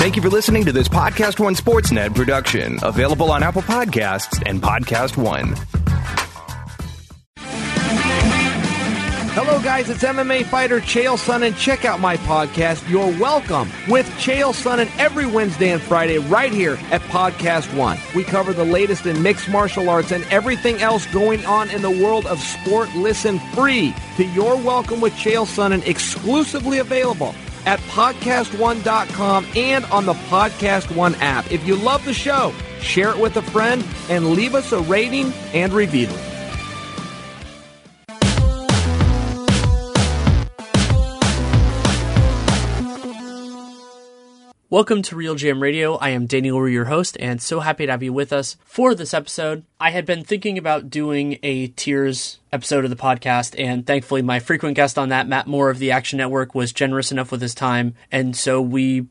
Thank you for listening to this Podcast One Sportsnet production, available on Apple Podcasts and Podcast One. Hello, guys. It's MMA fighter Chael Sonnen. Check out my podcast, You're Welcome, with Chael Sonnen every Wednesday and Friday right here at Podcast One. We cover the latest in mixed martial arts and everything else going on in the world of sport. Listen free to You're Welcome with Chael Sonnen, exclusively available at podcastone.com and on the Podcast One app. If you love the show, share it with a friend and leave us a rating and review. Welcome to RealGM Radio. I am Daniel your host, and so happy to have you with us for this episode. I had been thinking about doing a Tiers episode of the podcast, and thankfully, my frequent guest on that, Matt Moore of the Action Network, was generous enough with his time, and so we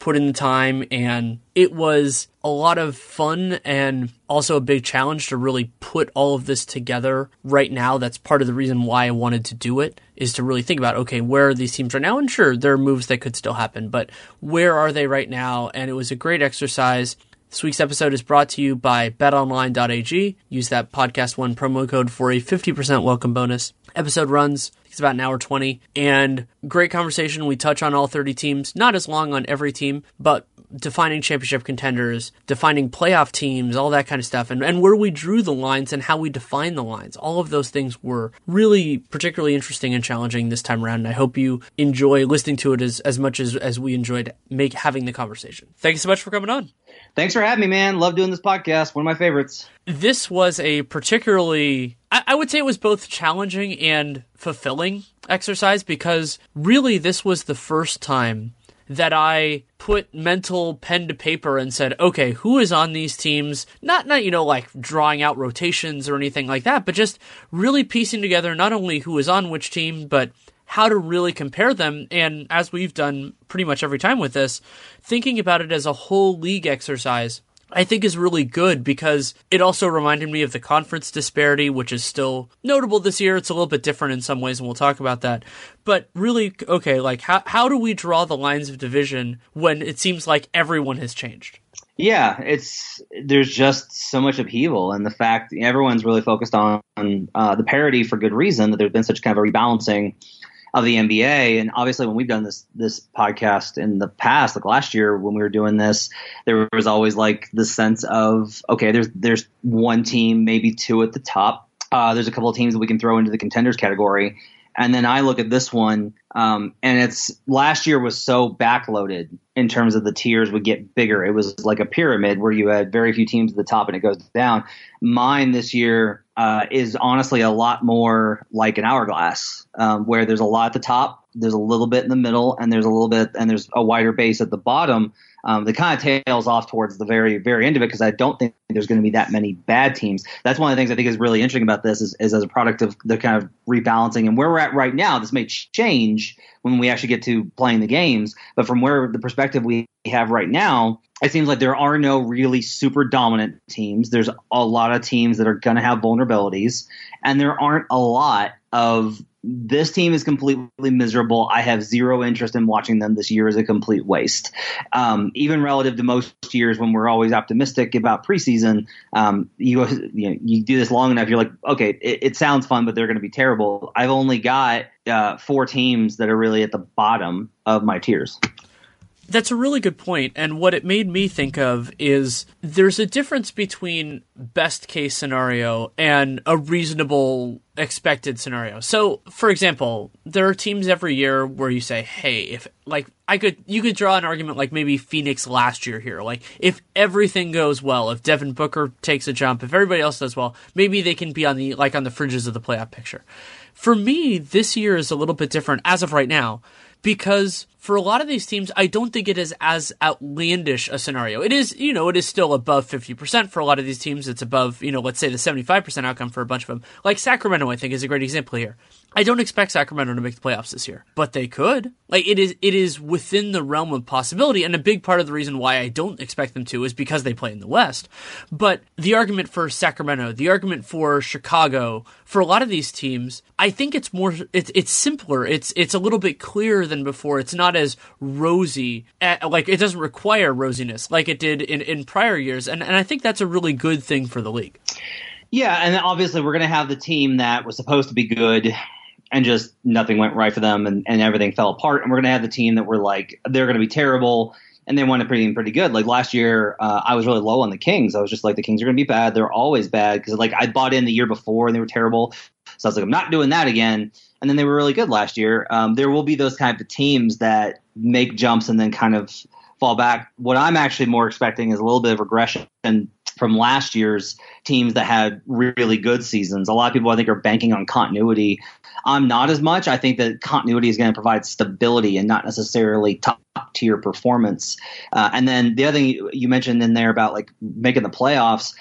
put in the time, and it was a lot of fun and also a big challenge to really put all of this together right now. That's part of the reason why I wanted to do it is to really think about, okay, where are these teams right now? And sure, there are moves that could still happen, but where are they right now? And it was a great exercise. This week's episode is brought to you by betonline.ag. Use that podcast one promo code for a 50% welcome bonus. Episode runs it's about an hour 20 and great conversation. We touch on all 30 teams, not as long on every team, but defining championship contenders, defining playoff teams, all that kind of stuff, and, and where we drew the lines and how we define the lines. All of those things were really particularly interesting and challenging this time around. And I hope you enjoy listening to it as, as much as, as we enjoyed make having the conversation. Thank you so much for coming on. Thanks for having me, man. Love doing this podcast. One of my favorites. This was a particularly, I, I would say it was both challenging and fulfilling exercise because really this was the first time that I put mental pen to paper and said, okay, who is on these teams? Not, not, you know, like drawing out rotations or anything like that, but just really piecing together not only who is on which team, but how to really compare them. And as we've done pretty much every time with this, thinking about it as a whole league exercise I think is really good because it also reminded me of the conference disparity, which is still notable this year. It's a little bit different in some ways, and we'll talk about that. But really, okay, like how how do we draw the lines of division when it seems like everyone has changed? Yeah, it's there's just so much upheaval, and the fact everyone's really focused on uh, the parity for good reason that there's been such kind of a rebalancing of the NBA. And obviously, when we've done this this podcast in the past, like last year when we were doing this, there was always like the sense of okay, there's there's one team, maybe two at the top. Uh, there's a couple of teams that we can throw into the contenders category. And then I look at this one, um, and it's last year was so backloaded in terms of the tiers would get bigger. It was like a pyramid where you had very few teams at the top and it goes down. Mine this year uh, is honestly a lot more like an hourglass, um, where there's a lot at the top, there's a little bit in the middle, and there's a little bit, and there's a wider base at the bottom. Um, that kind of tails off towards the very, very end of it because I don't think there's going to be that many bad teams. That's one of the things I think is really interesting about this is, is as a product of the kind of rebalancing and where we're at right now. This may change when we actually get to playing the games, but from where the perspective we have right now, it seems like there are no really super dominant teams. There's a lot of teams that are going to have vulnerabilities, and there aren't a lot of this team is completely miserable. I have zero interest in watching them this year is a complete waste. Um, even relative to most years when we're always optimistic about preseason, um, you, you, know, you do this long enough, you're like, okay, it, it sounds fun, but they're going to be terrible. I've only got uh, four teams that are really at the bottom of my tiers. That's a really good point. And what it made me think of is there's a difference between best case scenario and a reasonable expected scenario. So, for example, there are teams every year where you say, "Hey, if like I could you could draw an argument like maybe Phoenix last year here. Like if everything goes well, if Devin Booker takes a jump, if everybody else does well, maybe they can be on the like on the fringes of the playoff picture." For me, this year is a little bit different as of right now because for a lot of these teams, I don't think it is as outlandish a scenario. It is, you know, it is still above 50% for a lot of these teams. It's above, you know, let's say the 75% outcome for a bunch of them. Like Sacramento, I think, is a great example here. I don't expect Sacramento to make the playoffs this year, but they could. Like it is, it is within the realm of possibility, and a big part of the reason why I don't expect them to is because they play in the West. But the argument for Sacramento, the argument for Chicago, for a lot of these teams, I think it's more, it's it's simpler. It's it's a little bit clearer than before. It's not as rosy, eh, like it doesn't require rosiness like it did in in prior years, and and I think that's a really good thing for the league. Yeah, and obviously we're going to have the team that was supposed to be good and just nothing went right for them and, and everything fell apart. And we're going to have the team that were like, they're going to be terrible and they won it pretty, pretty good. Like last year, uh, I was really low on the Kings. I was just like, the Kings are going to be bad. They're always bad because like I bought in the year before and they were terrible. So I was like, I'm not doing that again. And then they were really good last year. Um, there will be those kind of teams that make jumps and then kind of fall back. What I'm actually more expecting is a little bit of regression from last year's teams that had really good seasons. A lot of people I think are banking on continuity. I'm not as much. I think that continuity is going to provide stability and not necessarily top tier performance. Uh, and then the other thing you mentioned in there about like making the playoffs,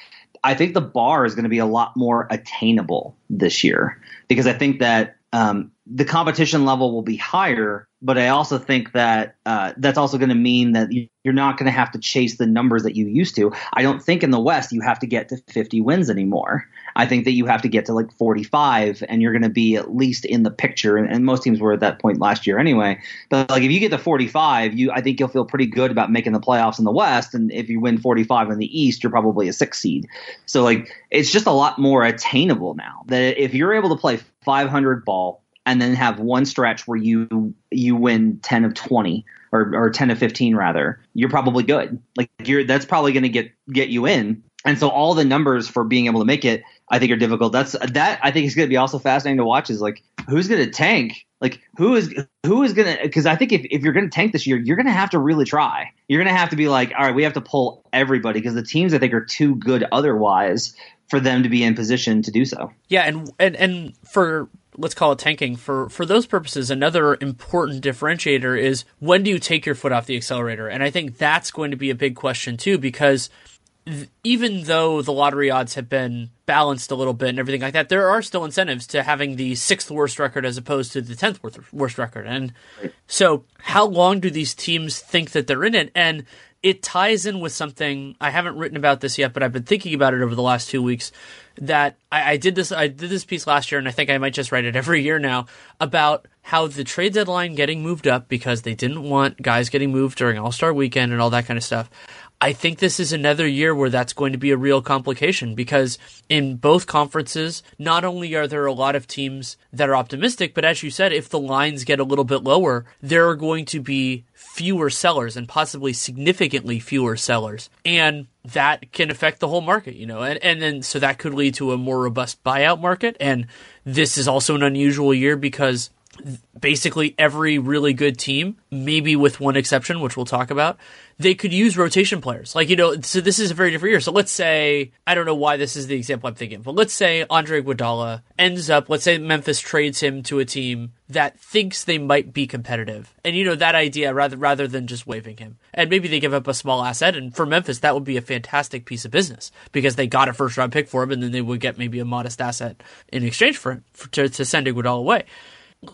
I think the bar is going to be a lot more attainable this year because I think that um, the competition level will be higher but I also think that uh, that's also going to mean that you're not going to have to chase the numbers that you used to. I don't think in the West you have to get to 50 wins anymore. I think that you have to get to like 45, and you're going to be at least in the picture. And, and, most teams were at that point last year anyway. But like if you get to 45, you I think you'll feel pretty good about making the playoffs in the West. And if you win 45 in the East, you're probably a six seed. So like it's just a lot more attainable now. That if you're able to play 500 ball and then have one stretch where you you win 10 of 20 or, or 10 of 15 rather you're probably good like you're that's probably going to get get you in and so all the numbers for being able to make it i think are difficult. That's that i think is going to be also fascinating to watch is like who's going to tank? Like who is who is going to because i think if, if you're going to tank this year you're going to have to really try. You're going to have to be like all right we have to pull everybody because the teams i think are too good otherwise for them to be in position to do so. Yeah and and, and for let's call it tanking for for those purposes another important differentiator is when do you take your foot off the accelerator? And i think that's going to be a big question too because th- even though the lottery odds have been balanced a little bit and everything like that there are still incentives to having the sixth worst record as opposed to the 10th worst record and so how long do these teams think that they're in it and it ties in with something I haven't written about this yet, but I've been thinking about it over the last two weeks. That I, I, did this I did this piece last year, and I think I might just write it every year now about how the trade deadline getting moved up because they didn't want guys getting moved during All Star Weekend and all that kind of stuff. I think this is another year where that's going to be a real complication because in both conferences, not only are there a lot of teams that are optimistic, but as you said, if the lines get a little bit lower, there are going to be fewer sellers and possibly significantly fewer sellers. And that can affect the whole market, you know, and, and then so that could lead to a more robust buyout market. And this is also an unusual year because basically every really good team, maybe with one exception, which we'll talk about, they could use rotation players. Like, you know, so this is a very different year. So let's say, I don't know why this is the example I'm thinking, but let's say Andre Iguodala ends up, let's say Memphis trades him to a team that thinks they might be competitive. And, you know, that idea rather, rather than just waiving him. And maybe they give up a small asset. And for Memphis, that would be a fantastic piece of business because they got a first round pick for him and then they would get maybe a modest asset in exchange for him for, to, to send Iguodala away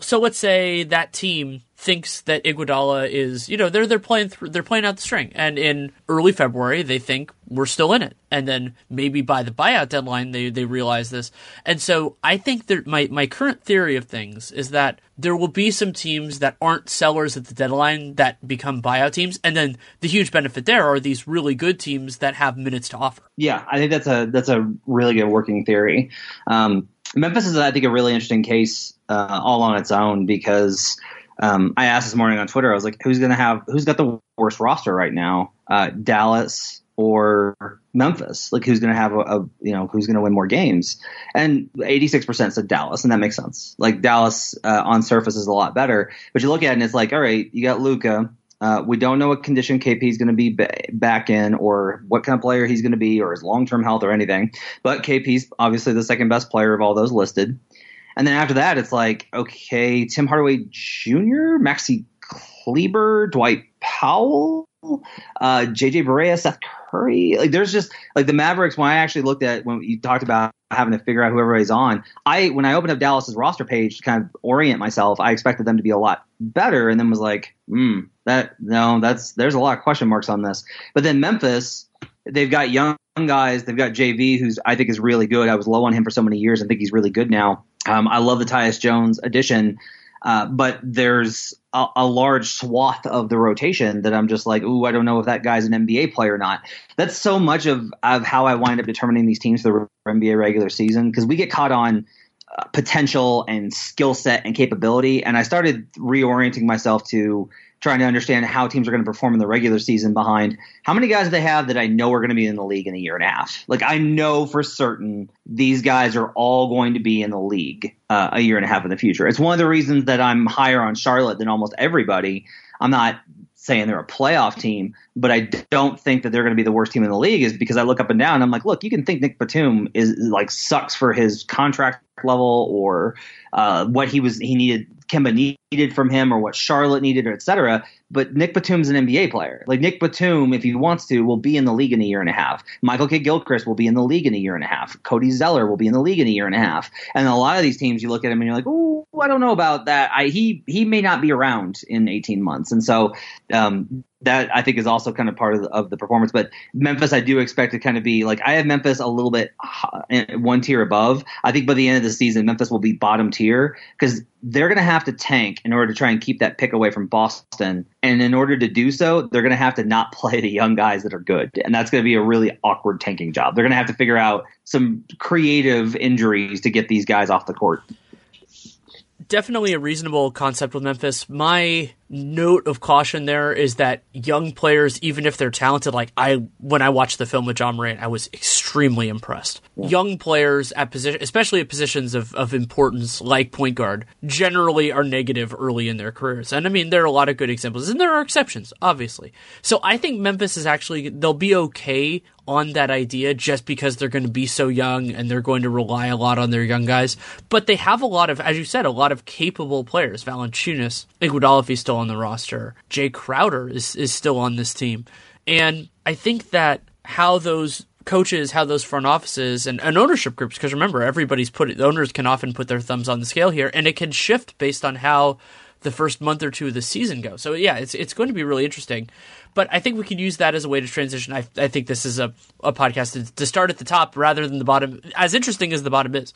so let's say that team thinks that Iguodala is, you know, they're they're playing th- they're playing out the string, and in early February they think we're still in it, and then maybe by the buyout deadline they they realize this, and so I think that my my current theory of things is that there will be some teams that aren't sellers at the deadline that become buyout teams, and then the huge benefit there are these really good teams that have minutes to offer. Yeah, I think that's a that's a really good working theory. Um, Memphis is, I think, a really interesting case uh, all on its own because Um, I asked this morning on Twitter. I was like, "Who's going to have? Who's got the worst roster right now? Uh, Dallas or Memphis? Like, who's going to have a, a, you know who's going to win more games?" And 86% said Dallas, and that makes sense. Like Dallas uh, on surface is a lot better, but you look at it and it's like, all right, you got Luka. Uh, we don't know what condition KP is going to be ba- back in, or what kind of player he's going to be, or his long term health, or anything. But KP's obviously the second best player of all those listed. And then after that, it's like, okay, Tim Hardaway Jr., Maxi Kleber, Dwight Powell, uh, JJ Barea, Seth Curry. Like, there's just like the Mavericks. When I actually looked at when you talked about having to figure out who everybody's on, I when I opened up Dallas's roster page to kind of orient myself, I expected them to be a lot better, and then was like, hmm, that no, that's there's a lot of question marks on this. But then Memphis, they've got young guys. They've got JV, who's I think is really good. I was low on him for so many years. I think he's really good now. Um, I love the Tyus Jones addition, uh, but there's a, a, large swath of the rotation that I'm just like, ooh, I don't know if that guy's an NBA player or not. That's so much of, of how I wind up determining these teams for the NBA regular season because we get caught on uh, potential and skill set and capability, and I started reorienting myself to trying to understand how teams are going to perform in the regular season behind how many guys they have that I know are going to be in the league in a year and a half. Like I know for certain these guys are all going to be in the league uh, a year and a half in the future. It's one of the reasons that I'm higher on Charlotte than almost everybody. I'm not saying they're a playoff team, but I don't think that they're going to be the worst team in the league is because I look up and down. And I'm like, look, you can think Nick Batum is like sucks for his contract level or uh, what he was he needed Kemba needed from him or what Charlotte needed, or etc. But Nick Batum's an NBA player. Like Nick Batum, if he wants to, will be in the league in a year and a half. Michael Kidd Gilchrist will be in the league in a year and a half. Cody Zeller will be in the league in a year and a half. And a lot of these teams, you look at him and you're like, oh, I don't know about that. I, he he may not be around in 18 months. And so um, that I think is also kind of part of the, of the, performance. But Memphis, I do expect to kind of be like I have Memphis a little bit one tier above. I think by the end of the season, Memphis will be bottom tier because they're going to have to tank in order to try and keep that pick away from Boston. And in order to do so, they're going to have to not play the young guys that are good, and that's going to be a really awkward tanking job. They're going to have to figure out some creative injuries to get these guys off the court definitely a reasonable concept with Memphis. My note of caution there is that young players, even if they're talented, like I when I watched the film with Ja Morant, I was extremely impressed. Yeah. Young players at position, especially at positions of, of importance like point guard, generally are negative early in their careers. And I mean, there are a lot of good examples, and there are exceptions, obviously. So I think Memphis is actually they'll be okay on that idea just because they're going to be so young and they're going to rely a lot on their young guys. But they have a lot of, as you said, a lot of capable players. Valanciunas, Iguodala is still still on the roster. Jae Crowder is, is still on this team. And I think that how those coaches, how those front offices and, and ownership groups, because remember, everybody's put it, owners can often put their thumbs on the scale here, and it can shift based on how the first month or two of the season go. So yeah, it's it's going to be really interesting. But I think we could use that as a way to transition. I, I think this is a, a podcast to, to start at the top rather than the bottom, as interesting as the bottom is.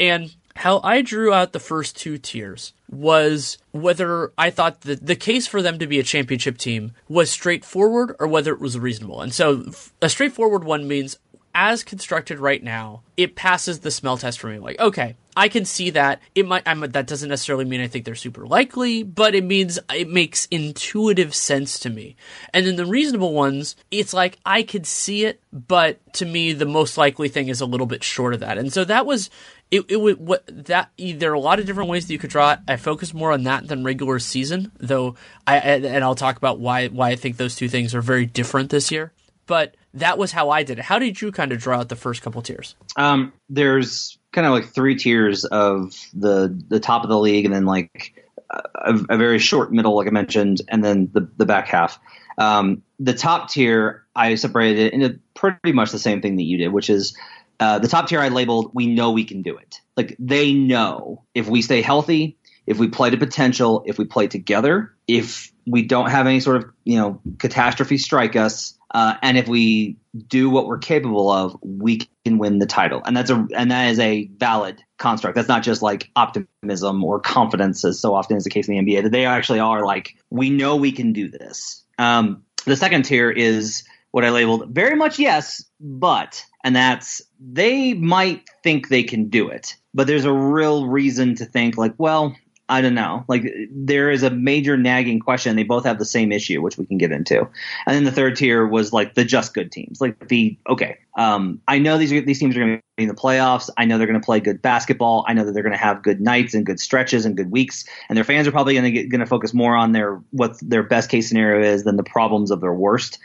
And how I drew out the first two tiers was whether I thought that the case for them to be a championship team was straightforward or whether it was reasonable. And so a straightforward one means as constructed right now, it passes the smell test for me. Like, okay, I can see that. It might. I'm, that doesn't necessarily mean I think they're super likely, but it means it makes intuitive sense to me. And then the reasonable ones, it's like I could see it, but to me, the most likely thing is a little bit short of that. And so that was it, it would what that there are a lot of different ways that you could draw it. I focus more on that than regular season, though. I and I'll talk about why why I think those two things are very different this year. But that was how I did it. How did you kind of draw out the first couple tiers? Um, there's kind of like three tiers of the the top of the league, and then like a, a very short middle, like I mentioned, and then the the back half. Um, the top tier, I separated it into pretty much the same thing that you did, which is uh, the top tier I labeled, we know we can do it. Like they know if we stay healthy, if we play to potential, if we play together, if we don't have any sort of you know catastrophe strike us, uh, and if we do what we're capable of, we can win the title. And that's a and that is a valid construct. That's not just like optimism or confidence, as so often is the case in the NBA. That they actually are like we know we can do this. Um, the second tier is what I labeled very much yes, but and that's they might think they can do it, but there's a real reason to think like, well, I don't know. Like there is a major nagging question. They both have the same issue, which we can get into. And then the third tier was like the just good teams, like the okay. Um, I know these these teams are going to be in the playoffs. I know they're going to play good basketball. I know that they're going to have good nights and good stretches and good weeks. And their fans are probably going to going to focus more on their what their best case scenario is than the problems of their worst.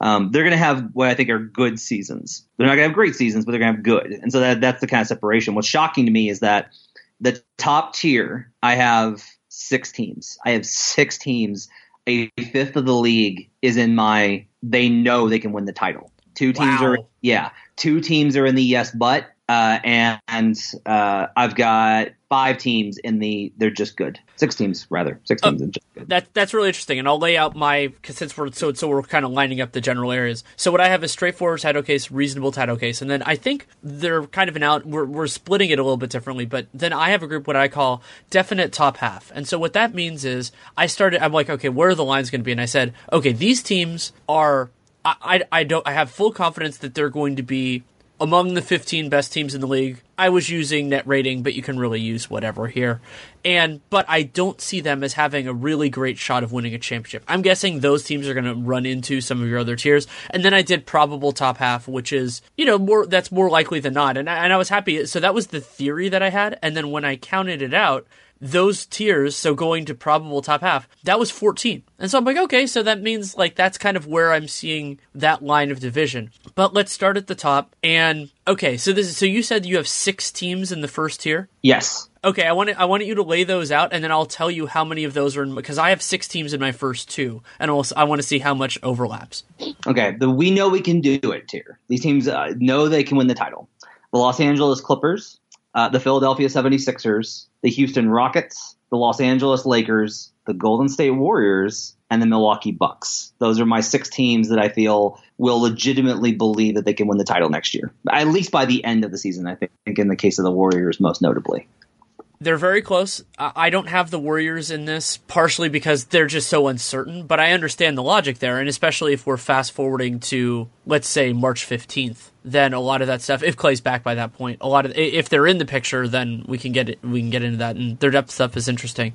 Um, they're going to have what I think are good seasons. They're not going to have great seasons, but they're going to have good. And so that that's the kind of separation. What's shocking to me is that the top tier, I have six teams. I have six teams. A fifth of the league is in my. They know they can win the title. Two teams Wow. are yeah. Two teams are in the yes but, uh, and, and uh, I've got five teams in the. They're just good. Six teams rather. Six teams and just good. That that's really interesting, and I'll lay out my cause since we're so so we're kind of lining up the general areas. So what I have is straightforward title case, reasonable title case, and then I think they're kind of an out. We're we're splitting it a little bit differently, but then I have a group what I call definite top half, and so what that means is I started. I'm like, okay, where are the lines going to be? And I said, okay, these teams are. I, I I don't. I have full confidence that they're going to be among the 15 best teams in the league. I was using net rating, but you can really use whatever here. And but I don't see them as having a really great shot of winning a championship. I'm guessing those teams are going to run into some of your other tiers. And then I did probable top half, which is, you know, more that's more likely than not. And I, and I was happy. So that was the theory that I had. And then when I counted it out, those tiers, so going to probable top half, that was 14. And so I'm like, okay, so that means like that's kind of where I'm seeing that line of division. But let's start at the top. And okay, so this is, so you said you have six teams in the first tier. Yes. Okay, I want it I wanted you to lay those out, and then I'll tell you how many of those are in because I have six teams in my first two, and also I want to see how much overlaps. Okay, the we know we can do it tier. These teams uh, know they can win the title. The Los Angeles Clippers, uh, the Philadelphia 76ers, the Houston Rockets, the Los Angeles Lakers, the Golden State Warriors, and the Milwaukee Bucks. Those are my six teams that I feel will legitimately believe that they can win the title next year, at least by the end of the season. I think, in the case of the Warriors, most notably. They're very close. I don't have the Warriors in this, partially because they're just so uncertain, but I understand the logic there, and especially if we're fast forwarding to, let's say, March 15th, then a lot of that stuff, if Clay's back by that point, a lot of, if they're in the picture, then we can get it, we can get into that, and their depth stuff is interesting.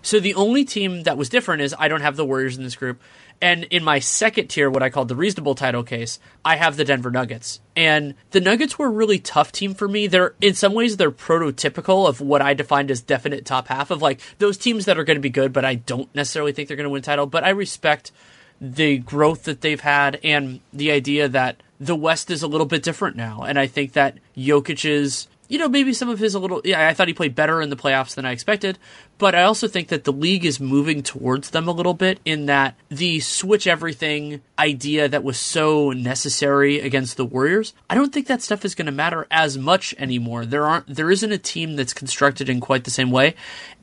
So the only team that was different is I don't have the Warriors in this group. And in my second tier, what I called the reasonable title case, I have the Denver Nuggets. And the Nuggets were a really tough team for me. They're in some ways they're prototypical of what I defined as definite top half of like those teams that are going to be good, but I don't necessarily think they're going to win title. But I respect the growth that they've had and the idea that the West is a little bit different now. And I think that Jokic's, you know, maybe some of his a little, yeah, I thought he played better in the playoffs than I expected. But I also think that the league is moving towards them a little bit in that the switch everything idea that was so necessary against the Warriors, I don't think that stuff is going to matter as much anymore. There aren't, there isn't a team that's constructed in quite the same way.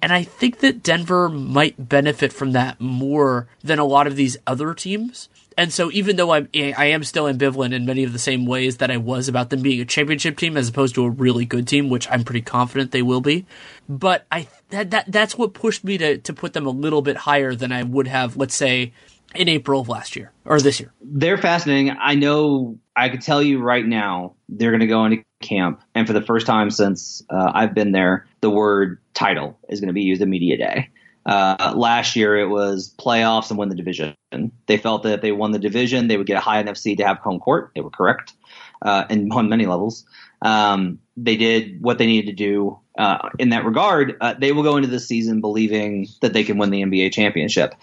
And I think that Denver might benefit from that more than a lot of these other teams. And so, even though I'm, I am still ambivalent in many of the same ways that I was about them being a championship team as opposed to a really good team, which I'm pretty confident they will be, but I that, that that's what pushed me to to put them a little bit higher than I would have, let's say, in April of last year or this year. They're fascinating. I know. I could tell you right now, they're going to go into camp, and for the first time since uh, I've been there, the word title is going to be used in media day. Uh, last year, it was playoffs and win the division. They felt that if they won the division, they would get a high enough seed to have home court. They were correct, uh, and on many levels. Um, they did what they needed to do uh, in that regard. Uh, they will go into this season believing that they can win the NBA championship.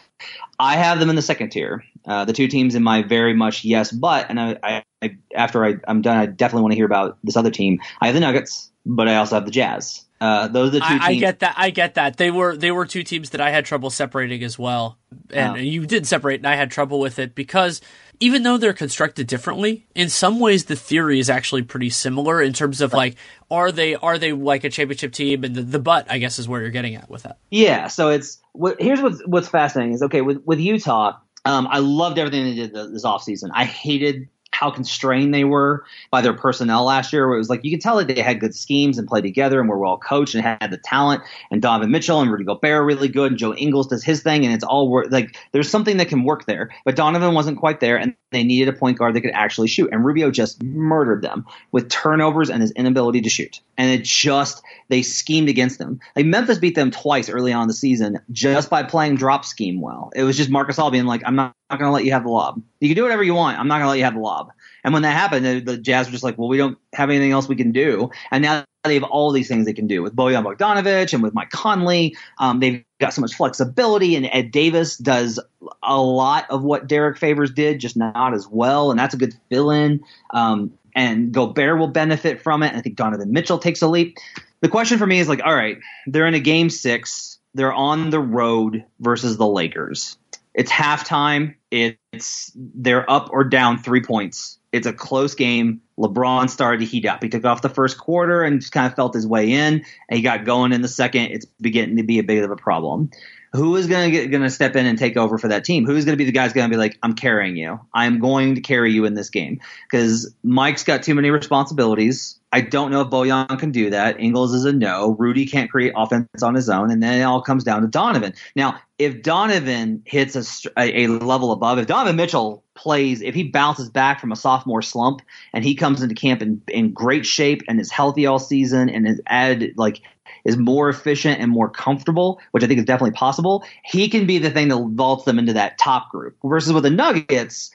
I have them in the second tier. Uh, the two teams in my very much yes, but and I, I, after I, I'm done, I definitely want to hear about this other team. I have the Nuggets, but I also have the Jazz. Uh, those are the two I, I get that. I get that. They were they were two teams that I had trouble separating as well, and you did separate, and I had trouble with it because even though they're constructed differently, in some ways the theory is actually pretty similar in terms of like are they are they like a championship team, and the the but I guess is where you're getting at with that. Yeah, so it's what here's what's what's fascinating is okay with with Utah. Um, I loved everything they did th- this offseason. I hated how constrained they were by their personnel last year. It was like you could tell that they had good schemes and played together and were well coached and had the talent. And Donovan Mitchell and Rudy Gobert are really good, and Joe Ingles does his thing, and it's all work. Like there's something that can work there, but Donovan wasn't quite there, and they needed a point guard that could actually shoot. And Rubio just murdered them with turnovers and his inability to shoot. And it just they schemed against them. Like Memphis beat them twice early on the season just by playing drop scheme well. It was just Marcus Gasol being like, I'm not, not going to let you have the lob. You can do whatever you want. I'm not going to let you have the lob. And when that happened, the, the, Jazz were just like, well, we don't have anything else we can do. And now they have all these things they can do with Bojan Bogdanovic and with Mike Conley. Um, they've got so much flexibility, and Ed Davis does a lot of what Derek Favors did, just not as well. And that's a good fill in. Um, and Gobert will benefit from it. And I think Donovan Mitchell takes a leap. The question for me is like, all right, they're in a game six. They're on the road versus the Lakers. It's halftime. It's they're up or down three points. It's a close game. LeBron started to heat up. He took off the first quarter and just kind of felt his way in, and he got going in the second. It's beginning to be a bit of a problem who is going to going to step in and take over for that team? Who's going to be the guy's going to be like, I'm carrying you. I'm going to carry you in this game because Mike's got too many responsibilities. I don't know if Bojan can do that. Ingles is a no. Rudy can't create offense on his own, and then it all comes down to Donovan. Now, if Donovan hits a, a, level above, if Donovan Mitchell plays, if he bounces back from a sophomore slump and he comes into camp in, in great shape and is healthy all season and is added like is more efficient and more comfortable, which I think is definitely possible, he can be the thing that vaults them into that top group. Versus with the Nuggets,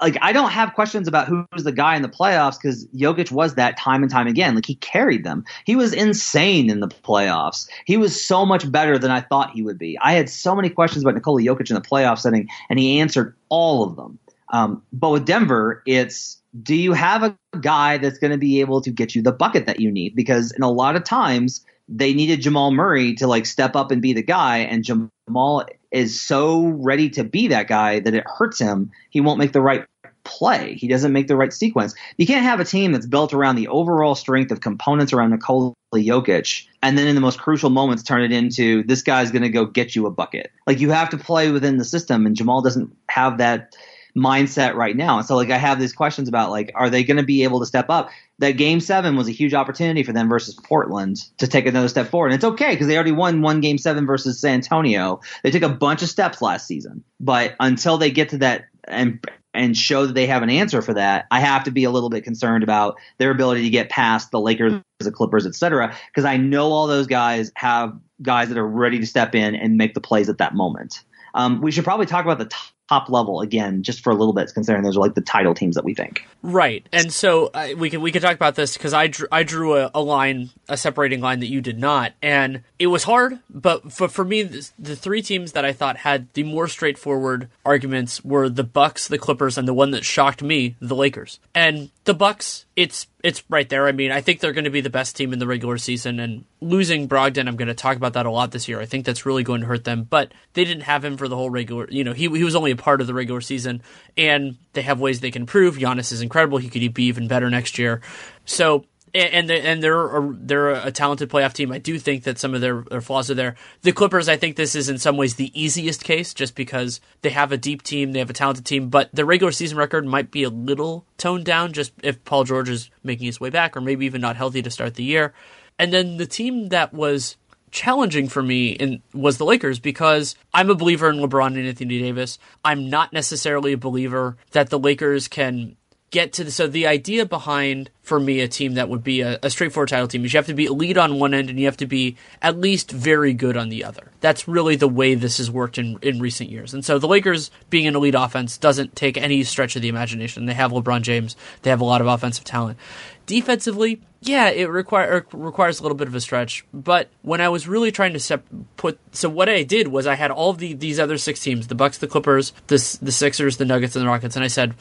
like I don't have questions about who's the guy in the playoffs because Jokic was that time and time again. Like he carried them. He was insane in the playoffs. He was so much better than I thought he would be. I had so many questions about Nikola Jokic in the playoff setting, and he answered all of them. Um, but with Denver, it's do you have a guy that's going to be able to get you the bucket that you need? Because in a lot of times they needed Jamal Murray to like step up and be the guy, and Jamal is so ready to be that guy that it hurts him. He won't make the right play. He doesn't make the right sequence. You can't have a team that's built around the overall strength of components around Nikola Jokic, and then in the most crucial moments turn it into this guy's going to go get you a bucket. Like you have to play within the system, and Jamal doesn't have that mindset right now. And so like I have these questions about like are they going to be able to step up? That game 7 was a huge opportunity for them versus Portland to take another step forward. And it's okay because they already won one game 7 versus San Antonio. They took a bunch of steps last season. But until they get to that and and show that they have an answer for that, I have to be a little bit concerned about their ability to get past the Lakers, the Clippers, et cetera, because I know all those guys have guys that are ready to step in and make the plays at that moment. Um, we should probably talk about the top level again, just for a little bit, considering those are like the title teams that we think. Right, and so uh, we can we can talk about this because I drew I drew a, a, line, a separating line that you did not, and it was hard. But for for me, the, the three teams that I thought had the more straightforward arguments were the Bucks, the Clippers, and the one that shocked me, the Lakers. And the Bucks, it's it's right there. I mean, I think they're going to be the best team in the regular season, and losing Brogdon, I'm going to talk about that a lot this year. I think that's really going to hurt them. But they didn't have him for the whole regular. You know, he he was only a part of the regular season, and they have ways they can improve. Giannis is incredible. He could be even better next year. So and and they're a, they're a talented playoff team. I do think that some of their, their flaws are there. The Clippers, I think this is in some ways the easiest case, just because they have a deep team, they have a talented team, but the regular season record might be a little toned down, just if Paul George is making his way back, or maybe even not healthy to start the year. And then the team that was challenging for me in, was the Lakers because I'm a believer in LeBron and Anthony Davis. I'm not necessarily a believer that the Lakers can get to the so the idea behind for me a team that would be a, a, straightforward title team is you have to be elite on one end and you have to be at least very good on the other. That's really the way this has worked in in recent years. And so the Lakers being an elite offense doesn't take any stretch of the imagination. They have LeBron James. They have a lot of offensive talent. Defensively, yeah, it require requires a little bit of a stretch. But when I was really trying to sep- put, so what I did was I had all the these other six teams: the Bucks, the Clippers, the the Sixers, the Nuggets, and the Rockets, and I said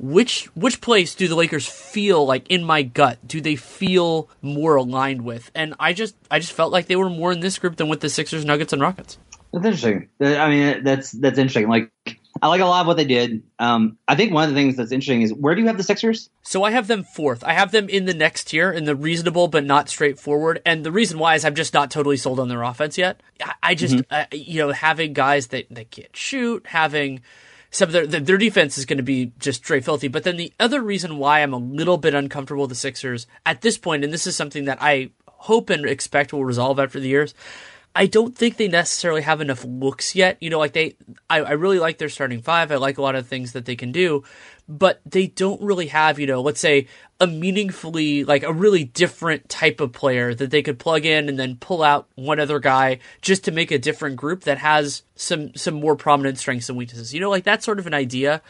which which place do the Lakers feel like in my gut do they feel more aligned with? And I just I just felt like they were more in this group than with the Sixers, Nuggets, and Rockets. That's interesting. I mean, that's that's interesting. Like I like a lot of what they did. Um, I think one of the things that's interesting is where do you have the Sixers? So I have them fourth. I have them in the next tier, in the reasonable but not straightforward. And the reason why is I'm just not totally sold on their offense yet. I, I just, mm-hmm. uh, you know, having guys that that can't shoot, having some their their defense is going to be just straight filthy. But then the other reason why I'm a little bit uncomfortable with the Sixers at this point, and this is something that I hope and expect will resolve after the years. I don't think they necessarily have enough looks yet. You know, like they, I, I really like their starting five. I like a lot of things that they can do, but they don't really have, you know, let's say a meaningfully, like a really different type of player that they could plug in and then pull out one other guy just to make a different group that has some, some more prominent strengths and weaknesses. You know, like that's sort of an idea.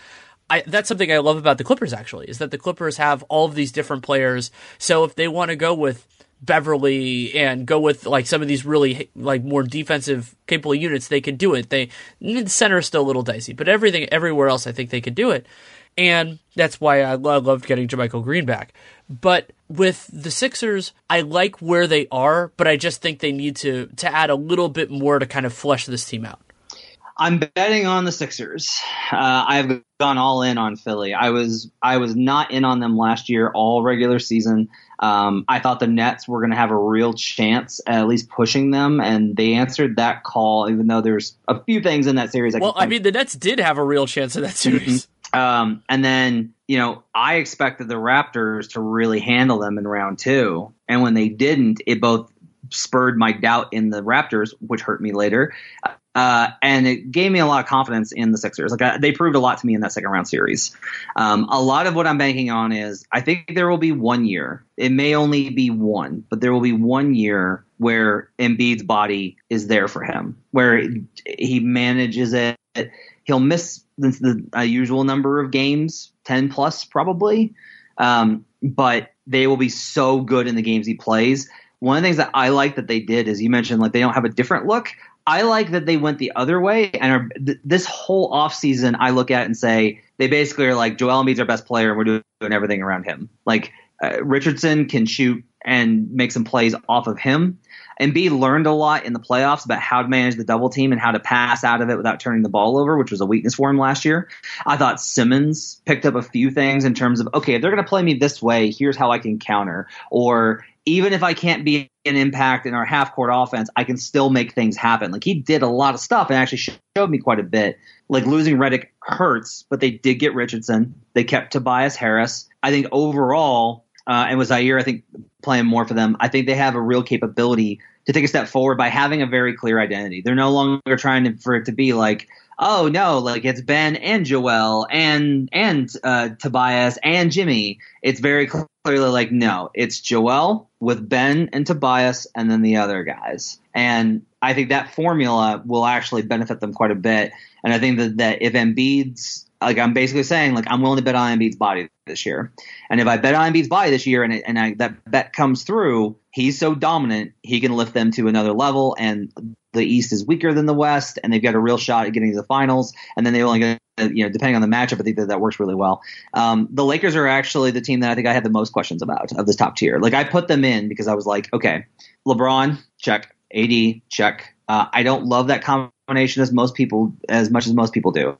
I, that's something I love about the Clippers actually is that the Clippers have all of these different players. So if they want to go with Beverley and go with like some of these really like more defensive capable units, they could do it. They the center is still a little dicey, but everything everywhere else, I think they could do it, and that's why I, loved getting JaMychal Green back. But with the Sixers, I like where they are, but I just think they need to to add a little bit more to kind of flesh this team out. I'm betting on the Sixers. Uh, I've gone all in on Philly. I was I was not in on them last year all regular season. Um, I thought the Nets were going to have a real chance at, least pushing them, and they answered that call. Even though there's a few things in that series. I well, I mean, the Nets did have a real chance in that series. Mm-hmm. Um, and then you know, I expected the Raptors to really handle them in round two, and when they didn't, it both spurred my doubt in the Raptors, which hurt me later. Uh, and it gave me a lot of confidence in the Sixers. Like I, they proved a lot to me in that second round series. Um, a lot of what I'm banking on is I think there will be one year. It may only be one, but there will be one year where Embiid's body is there for him, where he manages it. He'll miss the, the uh, usual number of games, ten plus probably, um, but they will be so good in the games he plays one of the things that I like that they did is you mentioned like they don't have a different look. I like that they went the other way and are, th- this whole offseason I look at and say they basically are like Joel Embiid's our best player and we're doing everything around him. Like uh, Richardson can shoot and make some plays off of him. And B learned a lot in the playoffs about how to manage the double team and how to pass out of it without turning the ball over, which was a weakness for him last year. I thought Simmons picked up a few things in terms of, okay, if they're going to play me this way, here's how I can counter. Or even if I can't be an impact in our half court offense, I can still make things happen. Like he did a lot of stuff and actually showed me quite a bit. Like losing Redick hurts, but they did get Richardson. They kept Tobias Harris. I think overall, uh, and was Zhaire, I think, playing more for them. I think they have a real capability to take a step forward by having a very clear identity. They're no longer trying to, for it to be like, oh no, like it's Ben and Joel and and uh, Tobias and Jimmy. It's very clearly like no, it's Joel with Ben and Tobias and then the other guys. And I think that formula will actually benefit them quite a bit. And I think that, that if Embiid's like I'm basically saying like I'm willing to bet on Embiid's body this year. And if I bet on Embiid's body this year and it, and I, that bet comes through, he's so dominant, he can lift them to another level. And the East is weaker than the West, and they've got a real shot at getting to the finals. And then they only get, you know, depending on the matchup, I think that that works really well. Um, the Lakers are actually the team that I think I had the most questions about of this top tier. Like I put them in because I was like, okay, LeBron, check. AD, check. Uh, I don't love that combination as most people, as much as most people do.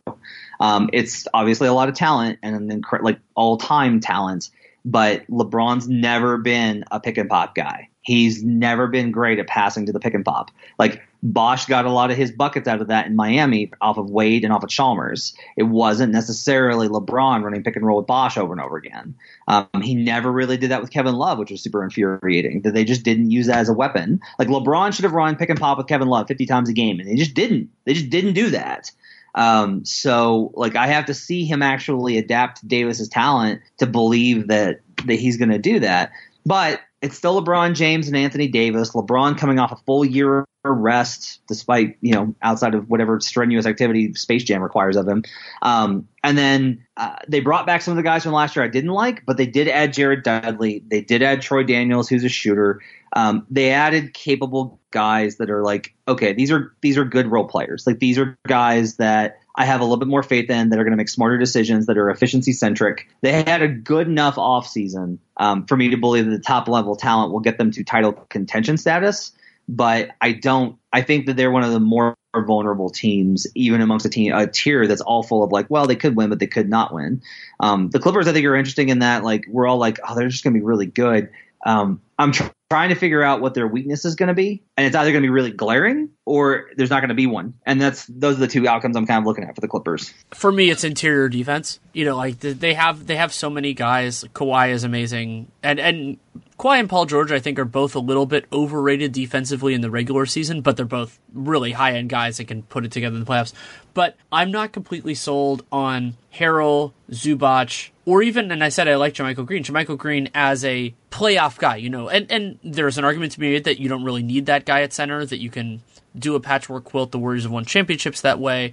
Um, it's obviously a lot of talent and then like all time talent, but LeBron's never been a pick and pop guy. He's never been great at passing to the pick and pop. Like Bosh got a lot of his buckets out of that in Miami off of Wade and off of Chalmers. It wasn't necessarily LeBron running pick and roll with Bosh over and over again. Um, he never really did that with Kevin Love, which was super infuriating. That they just didn't use that as a weapon. Like LeBron should have run pick and pop with Kevin Love 50 times a game, and they just didn't. They just didn't do that. Um, so like I have to see him actually adapt Davis's talent to believe that that he's going to do that. But it's still LeBron James and Anthony Davis. LeBron coming off a full year rest, despite you know outside of whatever strenuous activity Space Jam requires of him. Um, and then uh, they brought back some of the guys from last year I didn't like, but they did add Jared Dudley. They did add Troy Daniels, who's a shooter. Um, they added capable guys that are like, okay, these are these are good role players. Like these are guys that I have a little bit more faith in that are going to make smarter decisions that are efficiency centric. They had a good enough offseason um, for me to believe that the top level talent will get them to title contention status. But I don't. I think that they're one of the more vulnerable teams, even amongst a team a tier that's all full of like, well, they could win, but they could not win. Um, the Clippers, I think, are interesting in that like we're all like, oh, they're just going to be really good Um, I'm tr- trying to figure out what their weakness is going to be, and it's either going to be really glaring or there's not going to be one. And that's those are the two outcomes I'm kind of looking at for the Clippers. For me, it's interior defense. You know, like they have they have so many guys. Kawhi is amazing, and and Kawhi and Paul George, I think, are both a little bit overrated defensively in the regular season, but they're both really high end guys that can put it together in the playoffs. But I'm not completely sold on Harrell, Zubac, or even, and I said I like JaMychal Green, JaMychal Green as a playoff guy, you know, and, and there's an argument to be made that you don't really need that guy at center, that you can do a patchwork quilt. The Warriors have won championships that way,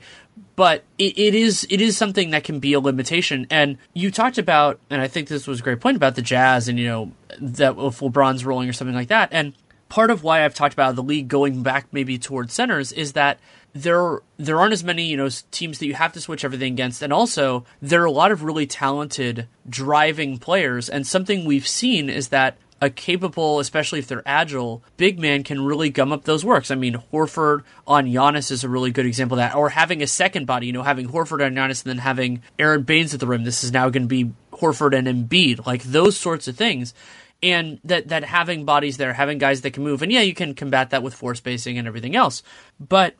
but it, it is it is something that can be a limitation. And you talked about, and I think this was a great point about the Jazz, and you know that if LeBron's rolling or something like that, and part of why I've talked about the league going back maybe towards centers is that there there aren't as many you know teams that you have to switch everything against, and also there are a lot of really talented driving players. And something we've seen is that a capable, especially if they're agile, big man can really gum up those works. I mean, Horford on Giannis is a really good example of that. Or having a second body, you know, having Horford on Giannis and then having Aron Baynes at the rim. This is now going to be Horford and Embiid, like those sorts of things. And that, that having bodies there, having guys that can move, and yeah, you can combat that with floor spacing and everything else. But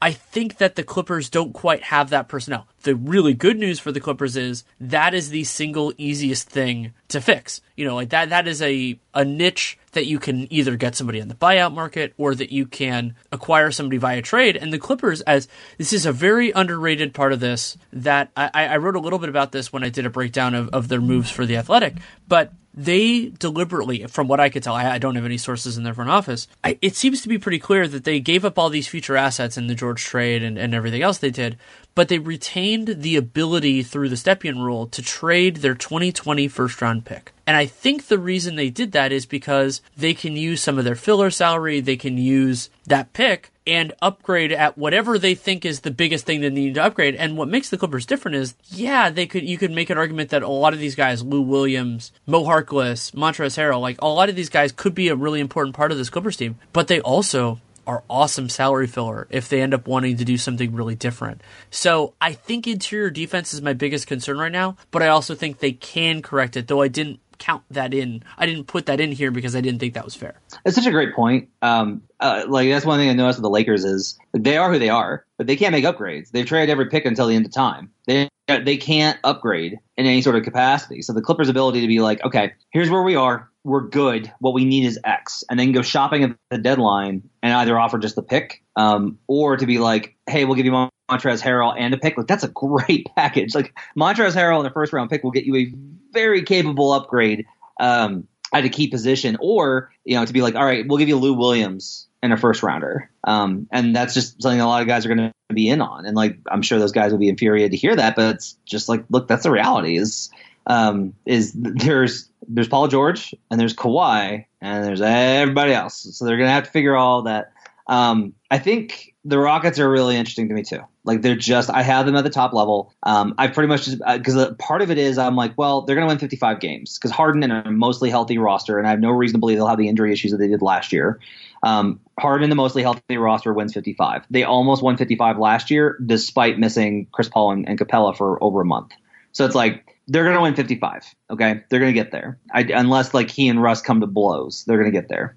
I think that the Clippers don't quite have that personnel. The really good news for the Clippers is that is the single easiest thing to fix. You know, like that that is a a niche that you can either get somebody on the buyout market or that you can acquire somebody via trade. And the Clippers, as this is a very underrated part of this, that I, I wrote a little bit about this when I did a breakdown of, of their moves for the athletic, but they deliberately, from what I could tell, I, I, don't have any sources in their front office. I, it seems to be pretty clear that they gave up all these future assets in the George trade and, and everything else they did, but they retained the ability through the Stepien rule to trade their 2020 first round pick. And I think the reason they did that is because they can use some of their filler salary, they can use that pick and upgrade at whatever they think is the biggest thing they need to upgrade. And what makes the Clippers different is, yeah, they could you could make an argument that a lot of these guys, Lou Williams, Mo Harkless, Montrezl Harrell, like a lot of these guys could be a really important part of this Clippers team, but they also are awesome salary filler if they end up wanting to do something really different. So I think interior defense is my biggest concern right now, but I also think they can correct it, though I didn't count that in. I didn't put that in here because I didn't think that was fair. That's such a great point. Um, uh, like that's one thing I noticed with the Lakers is they are who they are, but they can't make upgrades. They've traded every pick until the end of time. They they can't upgrade in any sort of capacity. So the Clippers' ability to be like, okay, here's where we are we're good. What we need is X, and then go shopping at the deadline and either offer just the pick, um, or to be like, hey, we'll give you Montrezl Harrell and a pick. Like that's a great package. Like Montrezl Harrell and a first round pick will get you a very capable upgrade um, at a key position, or you know to be like, all right, we'll give you Lou Williams and a first rounder, um, and that's just something a lot of guys are going to be in on. And like I'm sure those guys will be infuriated to hear that, but it's just like, look, that's the reality. Is um, is there's there's Paul George and there's Kawhi and there's everybody else. So they're gonna have to figure all that. Um, I think the Rockets are really interesting to me too. Like they're just, I have them at the top level. Um, I pretty much just because uh, part of it is I'm like, well, they're to win 55 games because Harden and a mostly healthy roster, and I have no reason to believe they'll have the injury issues that they did last year. Um, Harden, the mostly healthy roster, wins 55. They almost won 55 last year despite missing Chris Paul and, and Capela for over a month. So it's like they're going to win 55. Okay, they're going to get there. I, unless like he and Russ come to blows, they're going to get there.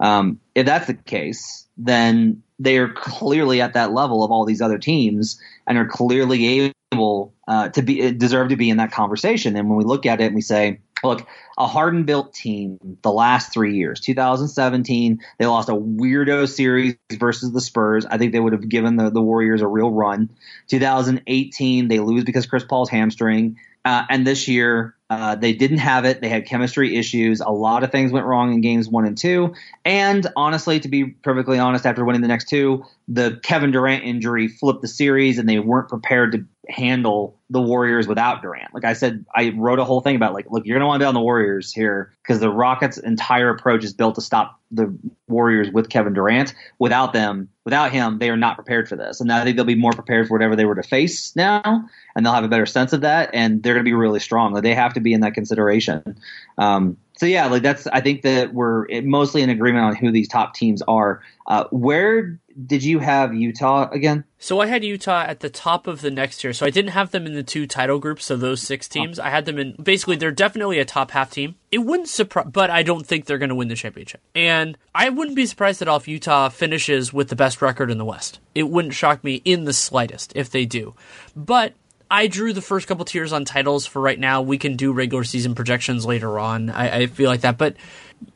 Um, if that's the case, then they are clearly at that level of all these other teams and are clearly able uh, to be deserve to be in that conversation. And when we look at it and we say, look, a Harden built team the last three years, 2017, they lost a weirdo series versus the Spurs. I think they would have given the, the Warriors a real run. 2018, they lose because Chris Paul's hamstring. Uh, and this year, uh, they didn't have it. They had chemistry issues. A lot of things went wrong in games one and two. And honestly, to be perfectly honest, after winning the next two, the Kevin Durant injury flipped the series, and they weren't prepared to handle the Warriors without Durant. Like I said, I wrote a whole thing about like, look, you're to want to bet on the Warriors here because the Rockets' entire approach is built to stop the Warriors with Kevin Durant. Without them, without him, they are not prepared for this. And I think they'll be more prepared for whatever they were to face now, and they'll have a better sense of that, and they're to be really strong. Like, they have to be in that consideration. Um, so yeah, like that's I think that we're mostly in agreement on who these top teams are. Uh, where did you have Utah again? So I had Utah at the top of the next tier. So I didn't have them in the two title groups. So those six oh. teams, I had them in. Basically, they're definitely a top half team. It wouldn't surprise, but I don't think they're going to win the championship. And I wouldn't be surprised at all if Utah finishes with the best record in the West. It wouldn't shock me in the slightest if they do. But I drew the first couple tiers on titles for right now. We can do regular season projections later on. I, I feel like that, but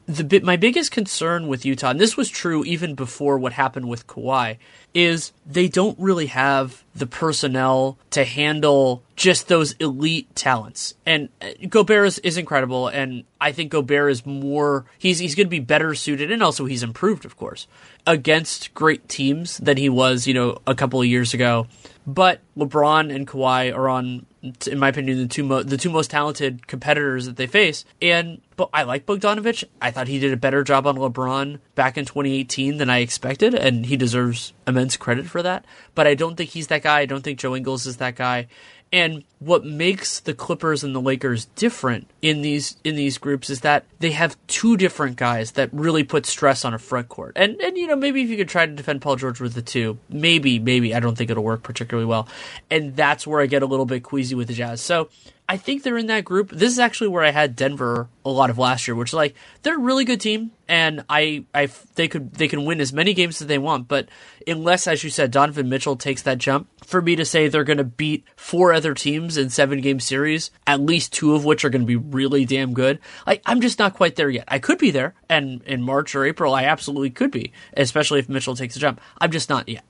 the my biggest concern with Utah, and this was true even before what happened with Kawhi, is they don't really have the personnel to handle just those elite talents. And uh, Gobert is, is incredible, and I think Gobert is more he's he's going to be better suited, and also he's improved, of course, against great teams than he was, you know, a couple of years ago. But LeBron and Kawhi are on, in my opinion, the two mo- the two most talented competitors that they face. And but I like Bogdanovich. I thought he did a better job on LeBron back in 2018 than I expected, and he deserves immense credit for that. But I don't think he's that guy. I don't think Joe Ingles is that guy. And what makes the Clippers and the Lakers different in these in these groups is that they have two different guys that really put stress on a front court. And and you know maybe if you could try to defend Paul George with the two, maybe maybe I don't think it'll work particularly well. And that's where I get a little bit queasy with the Jazz. So I think they're in that group. This is actually where I had Denver a lot of last year, which is like they're a really good team, and I, I, they could they can win as many games as they want. But unless, as you said, Donovan Mitchell takes that jump, for me to say they're going to beat four other teams in seven game series, at least two of which are going to be really damn good, like I'm just not quite there yet. I could be there, and in March or April, I absolutely could be, especially if Mitchell takes a jump. I'm just not yet.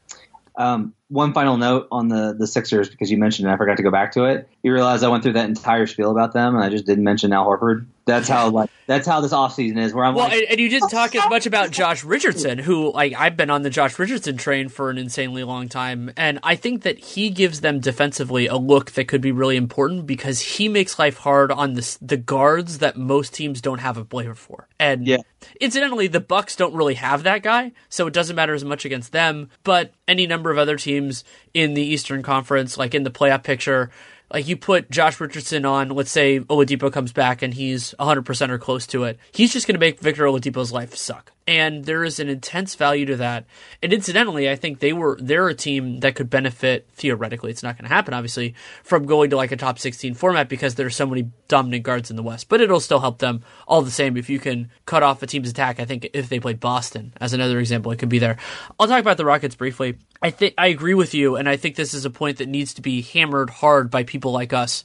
Um, one final note on the the Sixers because you mentioned it, I forgot to go back to it. You realize I went through that entire spiel about them and I just didn't mention Al Horford. That's how like that's how this offseason is. Where I'm well, like, and, and you didn't talk as much about oh, Josh Richardson, who like I've been on the Josh Richardson train for an insanely long time, and I think that he gives them defensively a look that could be really important because he makes life hard on the the guards that most teams don't have a flavor for. And yeah. incidentally, the Bucks don't really have that guy, so it doesn't matter as much against them. But any number of other teams in the Eastern Conference, like in the playoff picture, like you put Josh Richardson on, let's say Oladipo comes back and he's 100% or close to it, he's just going to make Victor Oladipo's life suck and there is an intense value to that. And incidentally, I think they were they're a team that could benefit theoretically. It's not going to happen, obviously, from going to like a top sixteen format because there's so many dominant guards in the West. But it'll still help them all the same if you can cut off a team's attack. I think if they played Boston as another example, it could be there. I'll talk about the Rockets briefly. I think I agree with you, and I think this is a point that needs to be hammered hard by people like us.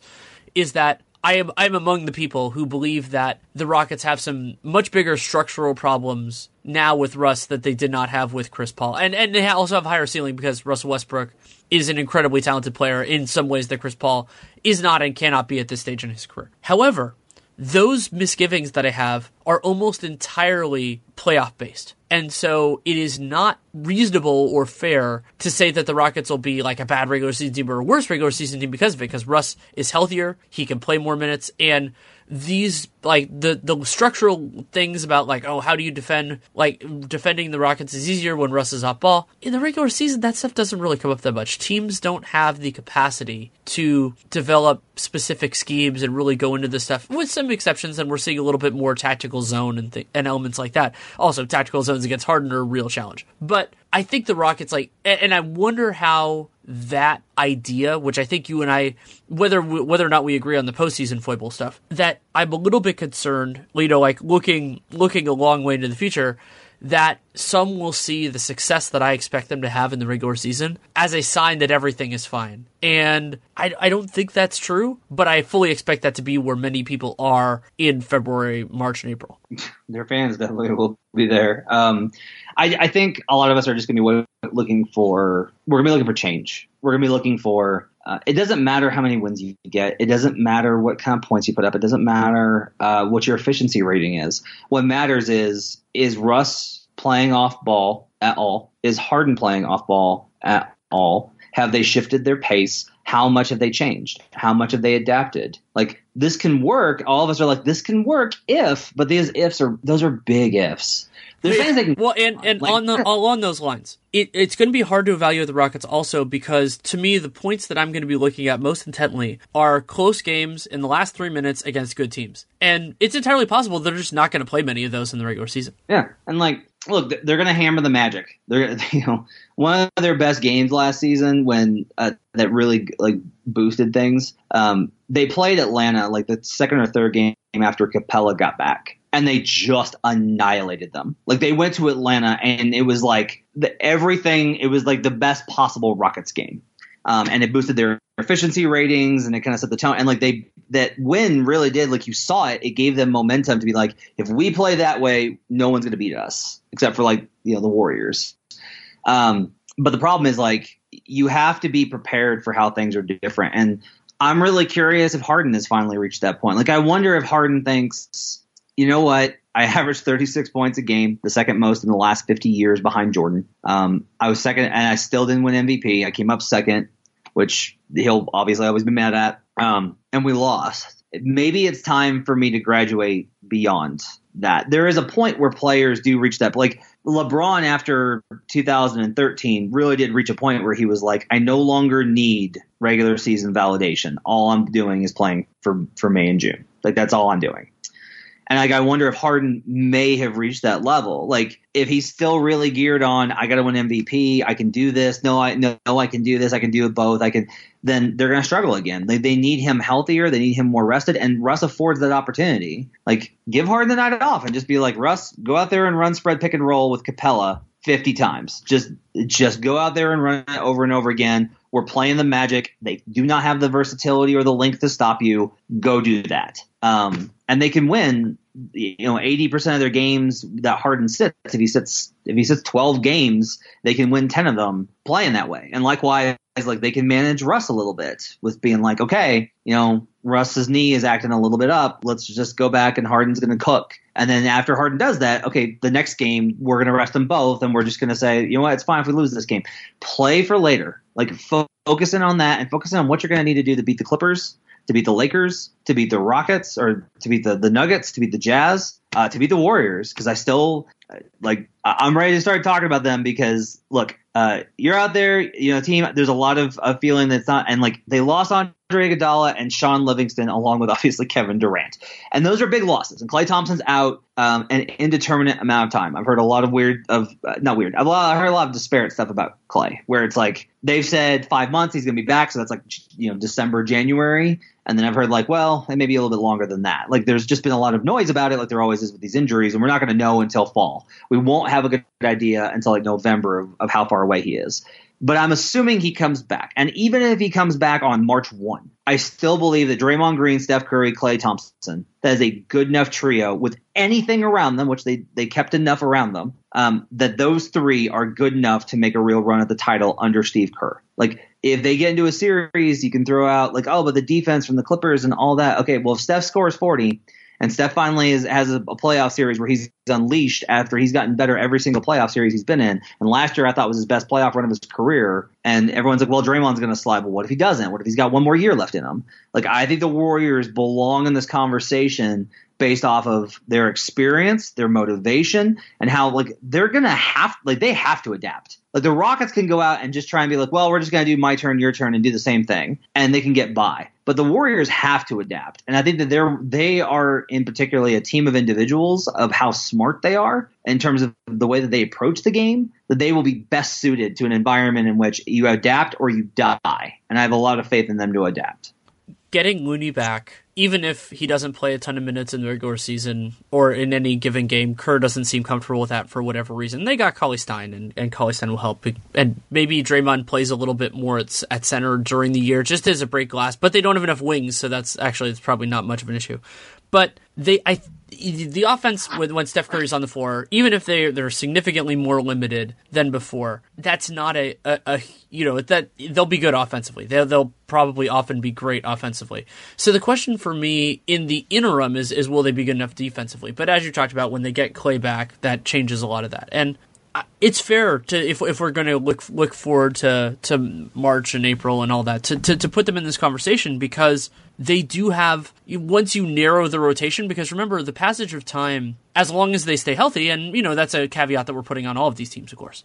Is that I am I'm among the people who believe that the Rockets have some much bigger structural problems now with Russ that they did not have with Chris Paul, and and they also have higher ceiling because Russell Westbrook is an incredibly talented player in some ways that Chris Paul is not and cannot be at this stage in his career. However, those misgivings that I have are almost entirely playoff based. And so it is not reasonable or fair to say that the Rockets will be like a bad regular season team or a worse regular season team because of it, because Russ is healthier, he can play more minutes, and these like the the structural things about like oh how do you defend like defending the Rockets is easier when Russ is off ball. In the regular season that stuff doesn't really come up that much. Teams don't have the capacity to develop specific schemes and really go into this stuff with some exceptions and we're seeing a little bit more tactical zone and th- and elements like that. Also tactical zones against Harden are a real challenge. But I think the Rockets like and I wonder how that idea, which I think you and I, whether whether or not we agree on the postseason foible stuff, that I'm a little bit concerned. You know, like looking looking a long way into the future, that some will see the success that I expect them to have in the regular season as a sign that everything is fine. And I, I don't think that's true, but I fully expect that to be where many people are in February, March, and April. Their fans definitely will be there. Um, I, I think a lot of us are just going to be looking for, we're going to be looking for change. We're going to be looking for uh, it doesn't matter how many wins you get. It doesn't matter what kind of points you put up. It doesn't matter uh, what your efficiency rating is. What matters is is Russ playing off ball at all? Is Harden playing off ball at all? Have they shifted their pace? how much have they changed? How much have they adapted? Like this can work. All of us are like, this can work if, but these ifs are those are big ifs. There's things they can well, and and like, on the along those lines, it, it's going to be hard to evaluate the Rockets also because to me the points that I'm going to be looking at most intently are close games in the last three minutes against good teams, and it's entirely possible they're just not going to play many of those in the regular season. Yeah, and like look, they're going to hammer the Magic. They're you know one of their best games last season when uh, that really like boosted things. Um, they played Atlanta like the second or third game after Capela got back and they just annihilated them. Like they went to Atlanta and it was like the, everything. It was like the best possible Rockets game, um, and it boosted their efficiency ratings and it kind of set the tone. And like they that win really did like you saw it. It gave them momentum to be like, if we play that way, no one's going to beat us except for like you know the Warriors. Um, but the problem is like you have to be prepared for how things are different and. I'm really curious if Harden has finally reached that point. Like, I wonder if Harden thinks you know what? I averaged 36 points a game, the second most in the last 50 years behind Jordan. Um, I was second, and I still didn't win MVP. I came up second, which he'll obviously always be mad at. Um, and we lost. Maybe it's time for me to graduate beyond that. There is a point where players do reach that. Like LeBron after 2013 really did reach a point where he was like, I no longer need regular season validation. All I'm doing is playing for, for May and June. Like that's all I'm doing. And like I wonder if Harden may have reached that level. Like if he's still really geared on I got to win MVP, I can do this. No, I no, no, I can do this. I can do it both. I can. Then they're going to struggle again. They they need him healthier. They need him more rested. And Russ affords that opportunity. Like give Harden the night off and just be like Russ, go out there and run spread pick and roll with Capela 50 times. Just just go out there and run it over and over again. We're playing the Magic. They do not have the versatility or the length to stop you. Go do that. Um, and they can win you know 80% of their games that Harden sits. If he sits if he sits 12 games they can win 10 of them playing that way. And likewise like they can manage Russ a little bit with being like okay you know Russ's knee is acting a little bit up. Let's just go back and Harden's going to cook. And then after Harden does that okay the next game we're going to rest them both and we're just going to say you know what? It's fine if we lose this game. Play for later. Like fo- focusing on that and focusing on what you're going to need to do to beat the Clippers to beat the Lakers, to beat the Rockets, or to beat the, the Nuggets, to beat the Jazz, uh, to beat the Warriors. Because I still like I'm ready to start talking about them because look, uh, you're out there, you know, team. There's a lot of, of feeling that's not, and like they lost Andre Iguodala and Shaun Livingston, along with obviously Kevin Durant, and those are big losses. And Klay Thompson's out um, an indeterminate amount of time. I've heard a lot of weird of uh, not weird. I've, I've heard a lot of disparate stuff about Klay, where it's like they've said five months he's going to be back, so that's like you know December, January, and then I've heard like, well, it may be a little bit longer than that. Like there's just been a lot of noise about it, like there always is with these injuries, and we're not going to know until fall. We won't have a good idea until like November of, of how far away he is. But I'm assuming he comes back. And even if he comes back on March 1, I still believe that Draymond Green, Steph Curry, Klay Thompson, that is a good enough trio with anything around them, which they, they kept enough around them, um, that those three are good enough to make a real run at the title under Steve Kerr. Like, if they get into a series, you can throw out, like, oh, but the defense from the Clippers and all that. Okay, well, if Steph scores 40, and Steph finally is, has a, a, playoff series where he's unleashed after he's gotten better every single playoff series he's been in. And last year I thought was his best playoff run of his career. And everyone's like, well, Draymond's going to slide. But what if he doesn't? What if he's got one more year left in him? Like, I think the Warriors belong in this conversation based off of their experience, their motivation, and how like they're gonna have like they have to adapt. Like the Rockets can go out and just try and be like, well, we're just gonna do my turn, your turn, and do the same thing, and they can get by. But the Warriors have to adapt, and I think that they're they are in particularly a team of individuals of how smart they are in terms of the way that they approach the game. That they will be best suited to an environment in which you adapt or you die, and I have a lot of faith in them to adapt. Getting Looney back even if he doesn't play a ton of minutes in the regular season or in any given game, Kerr doesn't seem comfortable with that for whatever reason. They got Cauley-Stein, and, and Cauley-Stein will help. And maybe Draymond plays a little bit more at, at center during the year, just as a break glass, but they don't have enough wings, so that's actually it's probably not much of an issue. But they, I, the offense when, Steph Curry's on the floor, even if they they're significantly more limited than before, that's not a, a, a you know that they'll be good offensively. They'll, they'll probably often be great offensively. So the question for me in the interim is is will they be good enough defensively? But as you talked about, when they get Klay back, that changes a lot of that. And it's fair to if if we're going to look look forward to to March and April and all that to, to to put them in this conversation because they do have once you narrow the rotation because remember the passage of time as long as they stay healthy and you know that's a caveat that we're putting on all of these teams of course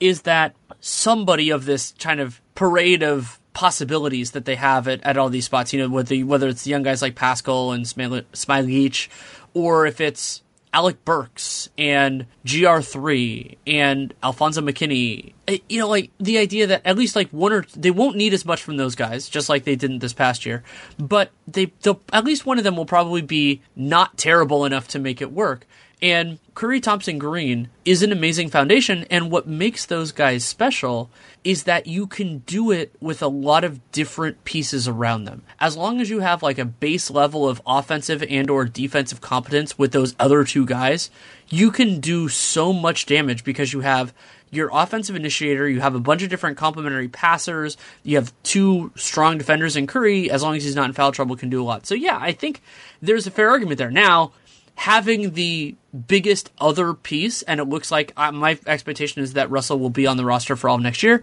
is that somebody of this kind of parade of possibilities that they have at, at all these spots you know whether whether it's the young guys like Paschall and Smailagic or if it's Alec Burks and GR3 and Alfonso McKinnie. Eh, you know, like the idea that at least like one or they won't need as much from those guys, just like they didn't this past year. But they, at least one of them will probably be not terrible enough to make it work. And Curry Thompson Green is an amazing foundation. And what makes those guys special is that you can do it with a lot of different pieces around them. As long as you have like a base level of offensive and or defensive competence with those other two guys, you can do so much damage because you have your offensive initiator, you have a bunch of different complementary passers, you have two strong defenders in Curry, as long as he's not in foul trouble, can do a lot. So yeah, I think there's a fair argument there. Now, having the biggest other piece, and it looks like uh, my expectation is that Russell will be on the roster for all of next year,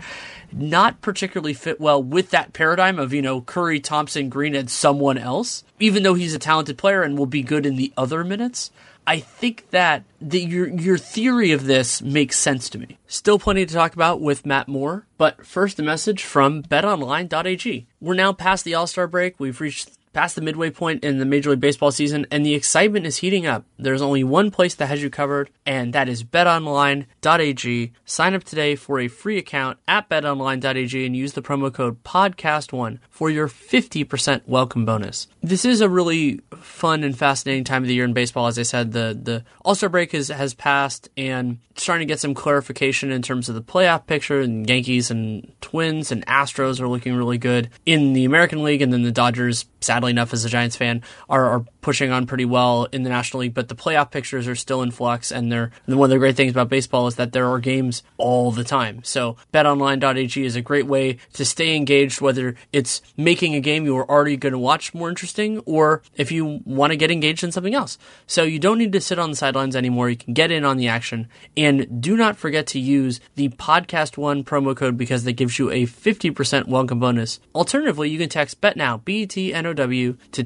not particularly fit well with that paradigm of, you know, Curry, Thompson, Green, and someone else, even though he's a talented player and will be good in the other minutes. I think that the, your your theory of this makes sense to me. Still plenty to talk about with Matt Moore, but first a message from betonline.ag. We're now past the All-Star break. We've reached past the midway point in the Major League Baseball season, and the excitement is heating up. There's only one place that has you covered, and that is betonline.ag. Sign up today for a free account at betonline.ag and use the promo code PODCAST1 for your 50% welcome bonus. This is a really fun and fascinating time of the year in baseball. As I said, the, the All Star break has, has passed, and starting to get some clarification in terms of the playoff picture, and Yankees and Twins and Astros are looking really good in the American League, and then the Dodgers sadly enough, as a Giants fan, are, are pushing on pretty well in the National League, but the playoff pictures are still in flux. And they're and one of the great things about baseball is that there are games all the time. So betonline.ag is a great way to stay engaged, whether it's making a game you were already going to watch more interesting, or if you want to get engaged in something else. So you don't need to sit on the sidelines anymore. You can get in on the action. And do not forget to use the podcast one promo code because that gives you a 50% welcome bonus. Alternatively, you can text bet now, B E T N O W, to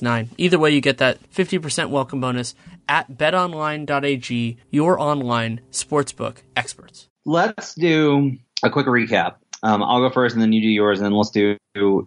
238 Either way, you get that 50% welcome bonus at betonline.ag, your online sportsbook experts. Let's do a quick recap. Um, I'll go first and then you do yours, and then let's do.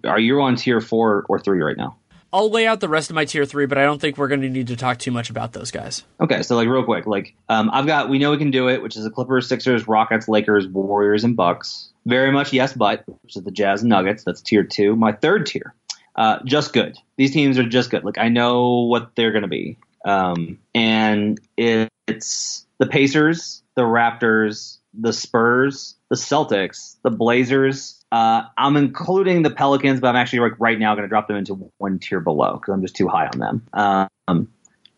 Are you on tier four or three right now? I'll lay out the rest of my tier three, but I don't think we're going to need to talk too much about those guys. Okay, so like real quick, like um, I've got we know we can do it, which is the Clippers, Sixers, Rockets, Lakers, Warriors, and Bucks. Very much yes, but which is the Jazz, Nuggets. That's tier two. My third tier uh, just good. These teams are just good. Like I know what they're going to be, um, and it's the Pacers, the Raptors, the Spurs, the Celtics, the Blazers. Uh, I'm including the Pelicans, but I'm actually like right now going to drop them into one tier below because I'm just too high on them. Um,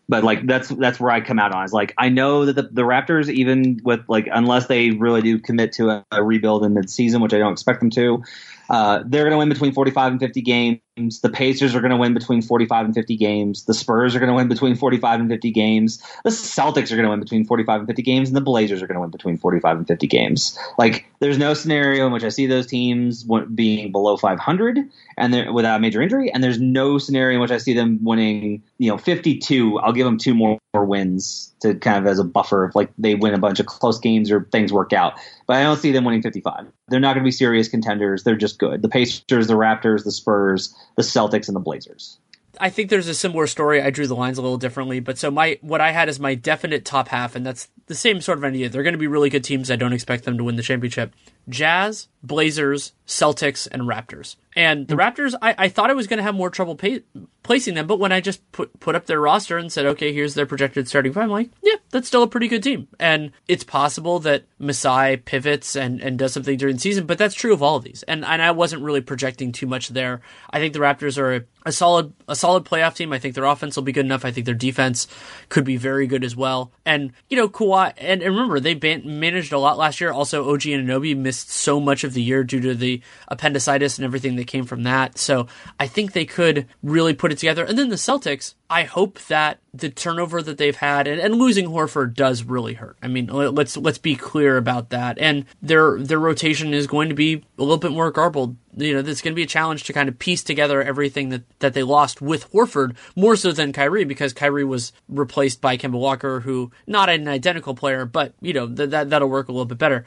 but like that's that's where I come out on. Is like I know that the, the Raptors, even with like unless they really do commit to a, a rebuild in mid-season, which I don't expect them to, uh, they're going to win between 45 and 50 games. The Pacers are going to win between 45 and 50 games. The Spurs are going to win between 45 and 50 games. The Celtics are going to win between 45 and 50 games, and the Blazers are going to win between 45 and 50 games. Like, there's no scenario in which I see those teams being below 500 and without a major injury, and there's no scenario in which I see them winning, you know, 52. I'll give them two more wins to kind of as a buffer if like they win a bunch of close games or things work out. But I don't see them winning 55. They're not going to be serious contenders. They're just good. The Pacers, the Raptors, the Spurs, the Celtics, and the Blazers. I think there's a similar story. I drew the lines a little differently, but so my what I had is my definite top half, and that's the same sort of idea. They're going to be really good teams. I don't expect them to win the championship. Jazz, Blazers, Celtics, and Raptors. And the hmm. Raptors, I, I thought I was going to have more trouble pay, placing them, but when I just put put up their roster and said, okay, here's their projected starting five, I'm like, yeah, that's still a pretty good team. And it's possible that Masai pivots and, and does something during the season, but that's true of all of these. And and I wasn't really projecting too much there. I think the Raptors are a, a solid a solid playoff team. I think their offense will be good enough. I think their defense could be very good as well. And you know, Kawhi, and, and remember they ban- managed a lot last year. Also, OG Anunoby missed missed so much of the year due to the appendicitis and everything that came from that. So I think they could really put it together. And then the Celtics, I hope that the turnover that they've had and, and, losing Horford does really hurt. I mean, let's let's be clear about that. And their their rotation is going to be a little bit more garbled. You know, it's going to be a challenge to kind of piece together everything that, that they lost with Horford more so than Kyrie because Kyrie was replaced by Kemba Walker, who not an identical player, but you know th- that that'll work a little bit better.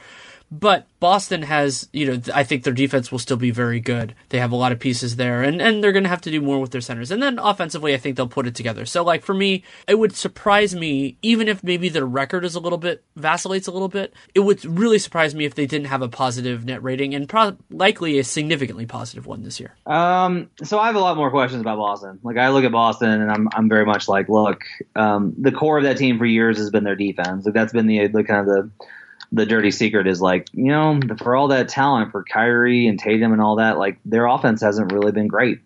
But Boston has, you know, I think their defense will still be very good. They have a lot of pieces there, and, and they're going to have to do more with their centers. And then offensively, I think they'll put it together. So, like, for me, it would surprise me, even if maybe their record is a little bit, vacillates a little bit, it would really surprise me if they didn't have a positive net rating and pro- likely a significantly positive one this year. Um, so I have a lot more questions about Boston. Like, I look at Boston and I'm, I'm very much like, look, um, the core of that team for years has been their defense. Like, that's been the, the kind of the, the dirty secret is like, you know, for all that talent for Kyrie and Tatum and all that, like their offense hasn't really been great.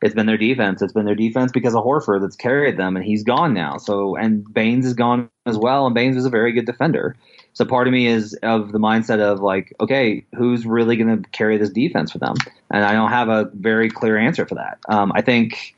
It's been their defense. It's been their defense because of Horford that's carried them, and he's gone now. So, and Baynes is gone as well, and Baynes is a very good defender. So, part of me is of the mindset of like, okay, who's really going to carry this defense for them? And I don't have a very clear answer for that. Um, I think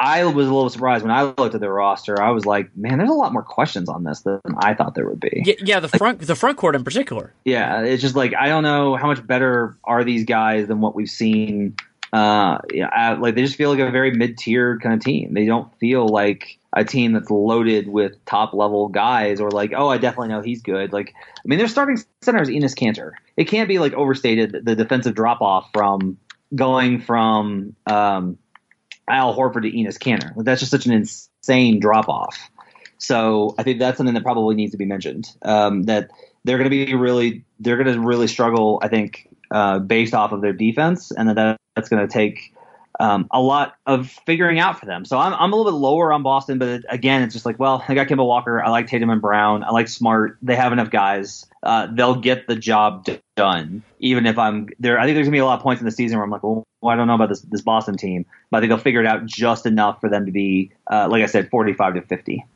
I was a little surprised when I looked at the roster. I was like, man, there's a lot more questions on this than I thought there would be. Yeah, yeah the front the front court in particular. Yeah, it's just like I don't know how much better are these guys than what we've seen. Uh, yeah, like they just feel like a very mid tier kind of team. They don't feel like a team that's loaded with top level guys or like, oh, I definitely know he's good. Like, I mean, their starting center is Enes Kanter. It can't be like overstated the defensive drop off from going from um, Al Horford to Enes Kanter. That's just such an insane drop off. So I think that's something that probably needs to be mentioned. Um, that they're going to be really, they're going to really struggle. I think uh, based off of their defense, and that that's going to take um, a lot of figuring out for them. So I'm, I'm a little bit lower on Boston, but again, it's just like, well, I got Kemba Walker. I like Tatum and Brown. I like Smart. They have enough guys. Uh, they'll get the job done, even if I'm there. I think there's gonna be a lot of points in the season where I'm like, well, I don't know about this this Boston team, but I think they'll figure it out just enough for them to be, uh, like I said, 45 to 50.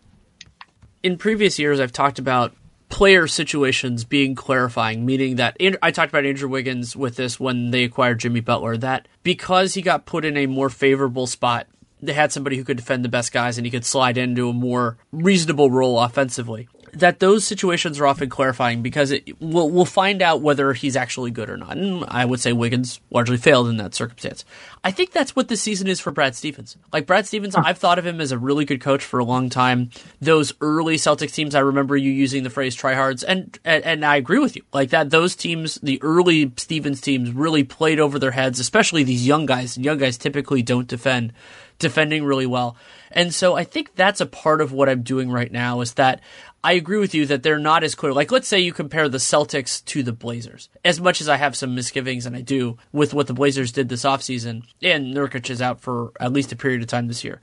In previous years, I've talked about player situations being clarifying, meaning that I talked about Andrew Wiggins with this when they acquired Jimmy Butler, that because he got put in a more favorable spot, they had somebody who could defend the best guys and he could slide into a more reasonable role offensively that those situations are often clarifying because it, we'll, we'll find out whether he's actually good or not. And I would say Wiggins largely failed in that circumstance. I think that's what this season is for Brad Stevens. Like Brad Stevens, I've thought of him as a really good coach for a long time. Those early Celtics teams, I remember you using the phrase tryhards, and, and and I agree with you. Like that, those teams, the early Stevens teams, really played over their heads, especially these young guys. Young guys typically don't defend defending really well. And so I think that's a part of what I'm doing right now is that I agree with you that they're not as clear. Like, let's say you compare the Celtics to the Blazers. As much as I have some misgivings, and I do, with what the Blazers did this offseason, and Nurkic is out for at least a period of time this year.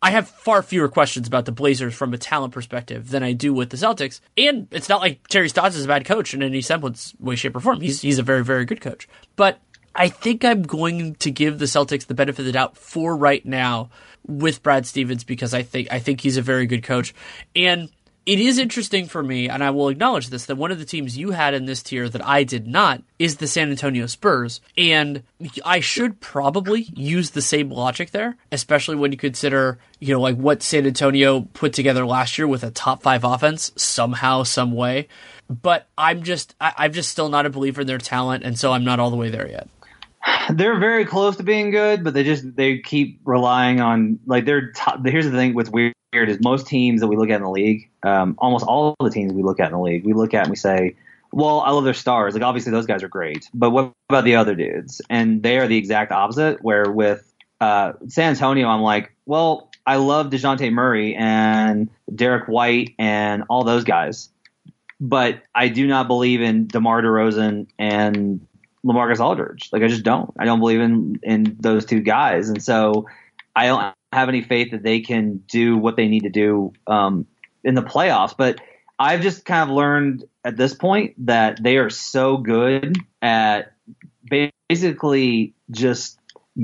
I have far fewer questions about the Blazers from a talent perspective than I do with the Celtics. And it's not like Terry Stotts is a bad coach in any semblance, way, shape, or form. He's he's a very, very good coach. But I think I'm going to give the Celtics the benefit of the doubt for right now with Brad Stevens because I think I think he's a very good coach. And it is interesting for me, and I will acknowledge this, that one of the teams you had in this tier that I did not is the San Antonio Spurs. And I should probably use the same logic there, especially when you consider, you know, like what San Antonio put together last year with a top five offense somehow, some way. But I'm just, I, I'm just still not a believer in their talent, and so I'm not all the way there yet they're very close to being good, but they just they keep relying on like they're. Top, here's the thing with weird is most teams that we look at in the league, um, almost all the teams we look at in the league, we look at and we say, well, I love their stars. Like obviously those guys are great, but what about the other dudes? And they are the exact opposite. Where with uh, San Antonio, I'm like, well, I love Dejounte Murray and Derrick White and all those guys, but I do not believe in DeMar DeRozan and LaMarcus Aldridge. Like I just don't. I don't believe in in those two guys, and so I don't have any faith that they can do what they need to do um, in the playoffs. But I've just kind of learned at this point that they are so good at basically just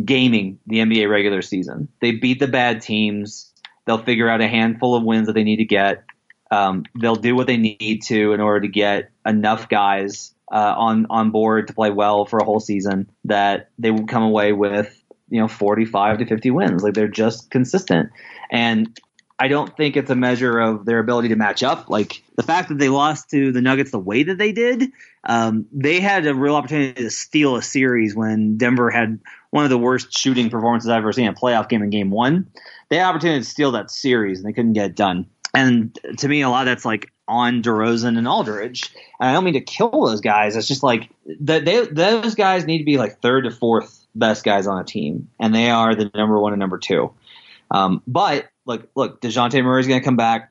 gaming the NBA regular season. They beat the bad teams. They'll figure out a handful of wins that they need to get. Um, they'll do what they need to in order to get enough guys uh, on on board to play well for a whole season, that they will come away with you know 45 to 50 wins. Like they're just consistent, and I don't think it's a measure of their ability to match up. Like the fact that they lost to the Nuggets the way that they did, um, they had a real opportunity to steal a series when Denver had one of the worst shooting performances I've ever seen in a playoff game in game one. They had opportunity to steal that series and they couldn't get it done. And to me, a lot of that's like on DeRozan and Aldridge. And I don't mean to kill those guys. It's just like that they those guys need to be like third to fourth best guys on a team, and they are the number one and number two. Um, but look, look, Dejounte Murray is going to come back.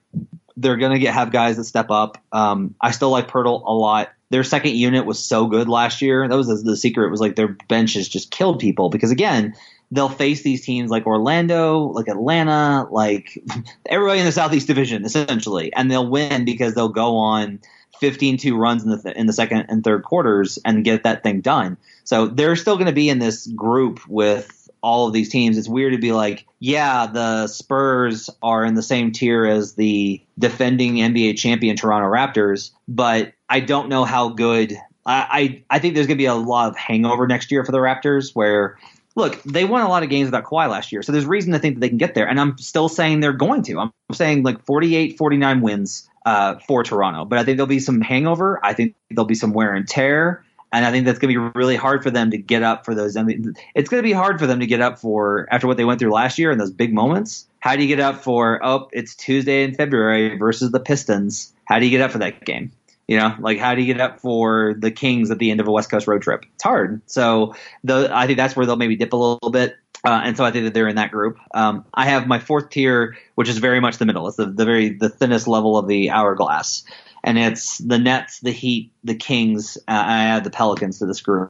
They're going to get have guys that step up. Um, I still like Poeltl a lot. Their second unit was so good last year. That was the, the secret. It was like their benches just killed people because again, they'll face these teams like Orlando, like Atlanta, like everybody in the Southeast Division essentially, and they'll win because they'll go on 15-2 runs in the th- in the second and third quarters and get that thing done. So they're still going to be in this group with all of these teams. It's weird to be like, yeah, the Spurs are in the same tier as the defending NBA champion Toronto Raptors, but I don't know how good. I, I, I think there's going to be a lot of hangover next year for the Raptors where look, they won a lot of games without Kawhi last year, so there's reason to think that they can get there. And I'm still saying they're going to. I'm saying like 48, 49 wins uh, for Toronto, but I think there'll be some hangover. I think there'll be some wear and tear. And I think that's going to be really hard for them to get up for those. I mean, it's going to be hard for them to get up for after what they went through last year and those big moments. How do you get up for, oh, it's Tuesday in February versus the Pistons? How do you get up for that game? You know, like how do you get up for the Kings at the end of a West Coast road trip? It's hard. So the, I think that's where they'll maybe dip a little bit. Uh, and so I think that they're in that group. Um, I have my fourth tier, which is very much the middle. It's the, the very the thinnest level of the hourglass, and it's the Nets, the Heat, the Kings. Uh, I add the Pelicans to this group,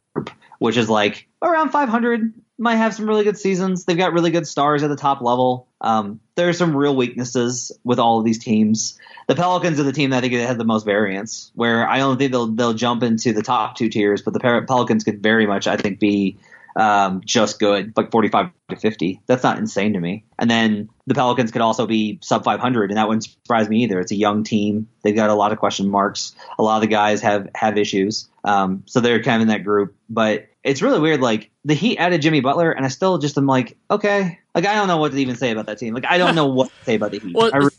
which is like around 500. Might have some really good seasons. They've got really good stars at the top level. Um, there are some real weaknesses with all of these teams. The Pelicans are the team that I think that has the most variance. Where I don't think they'll they'll jump into the top two tiers, but the Pelicans could very much I think be um, just good, like 45 to 50. That's not insane to me. And then the Pelicans could also be sub 500, and that wouldn't surprise me either. It's a young team. They've got a lot of question marks. A lot of the guys have have issues, um, so they're kind of in that group. But it's really weird. Like the Heat added Jimmy Butler, and I still just am like, okay, like I don't know what to even say about that team. Like I don't know what to say about the Heat. well, I really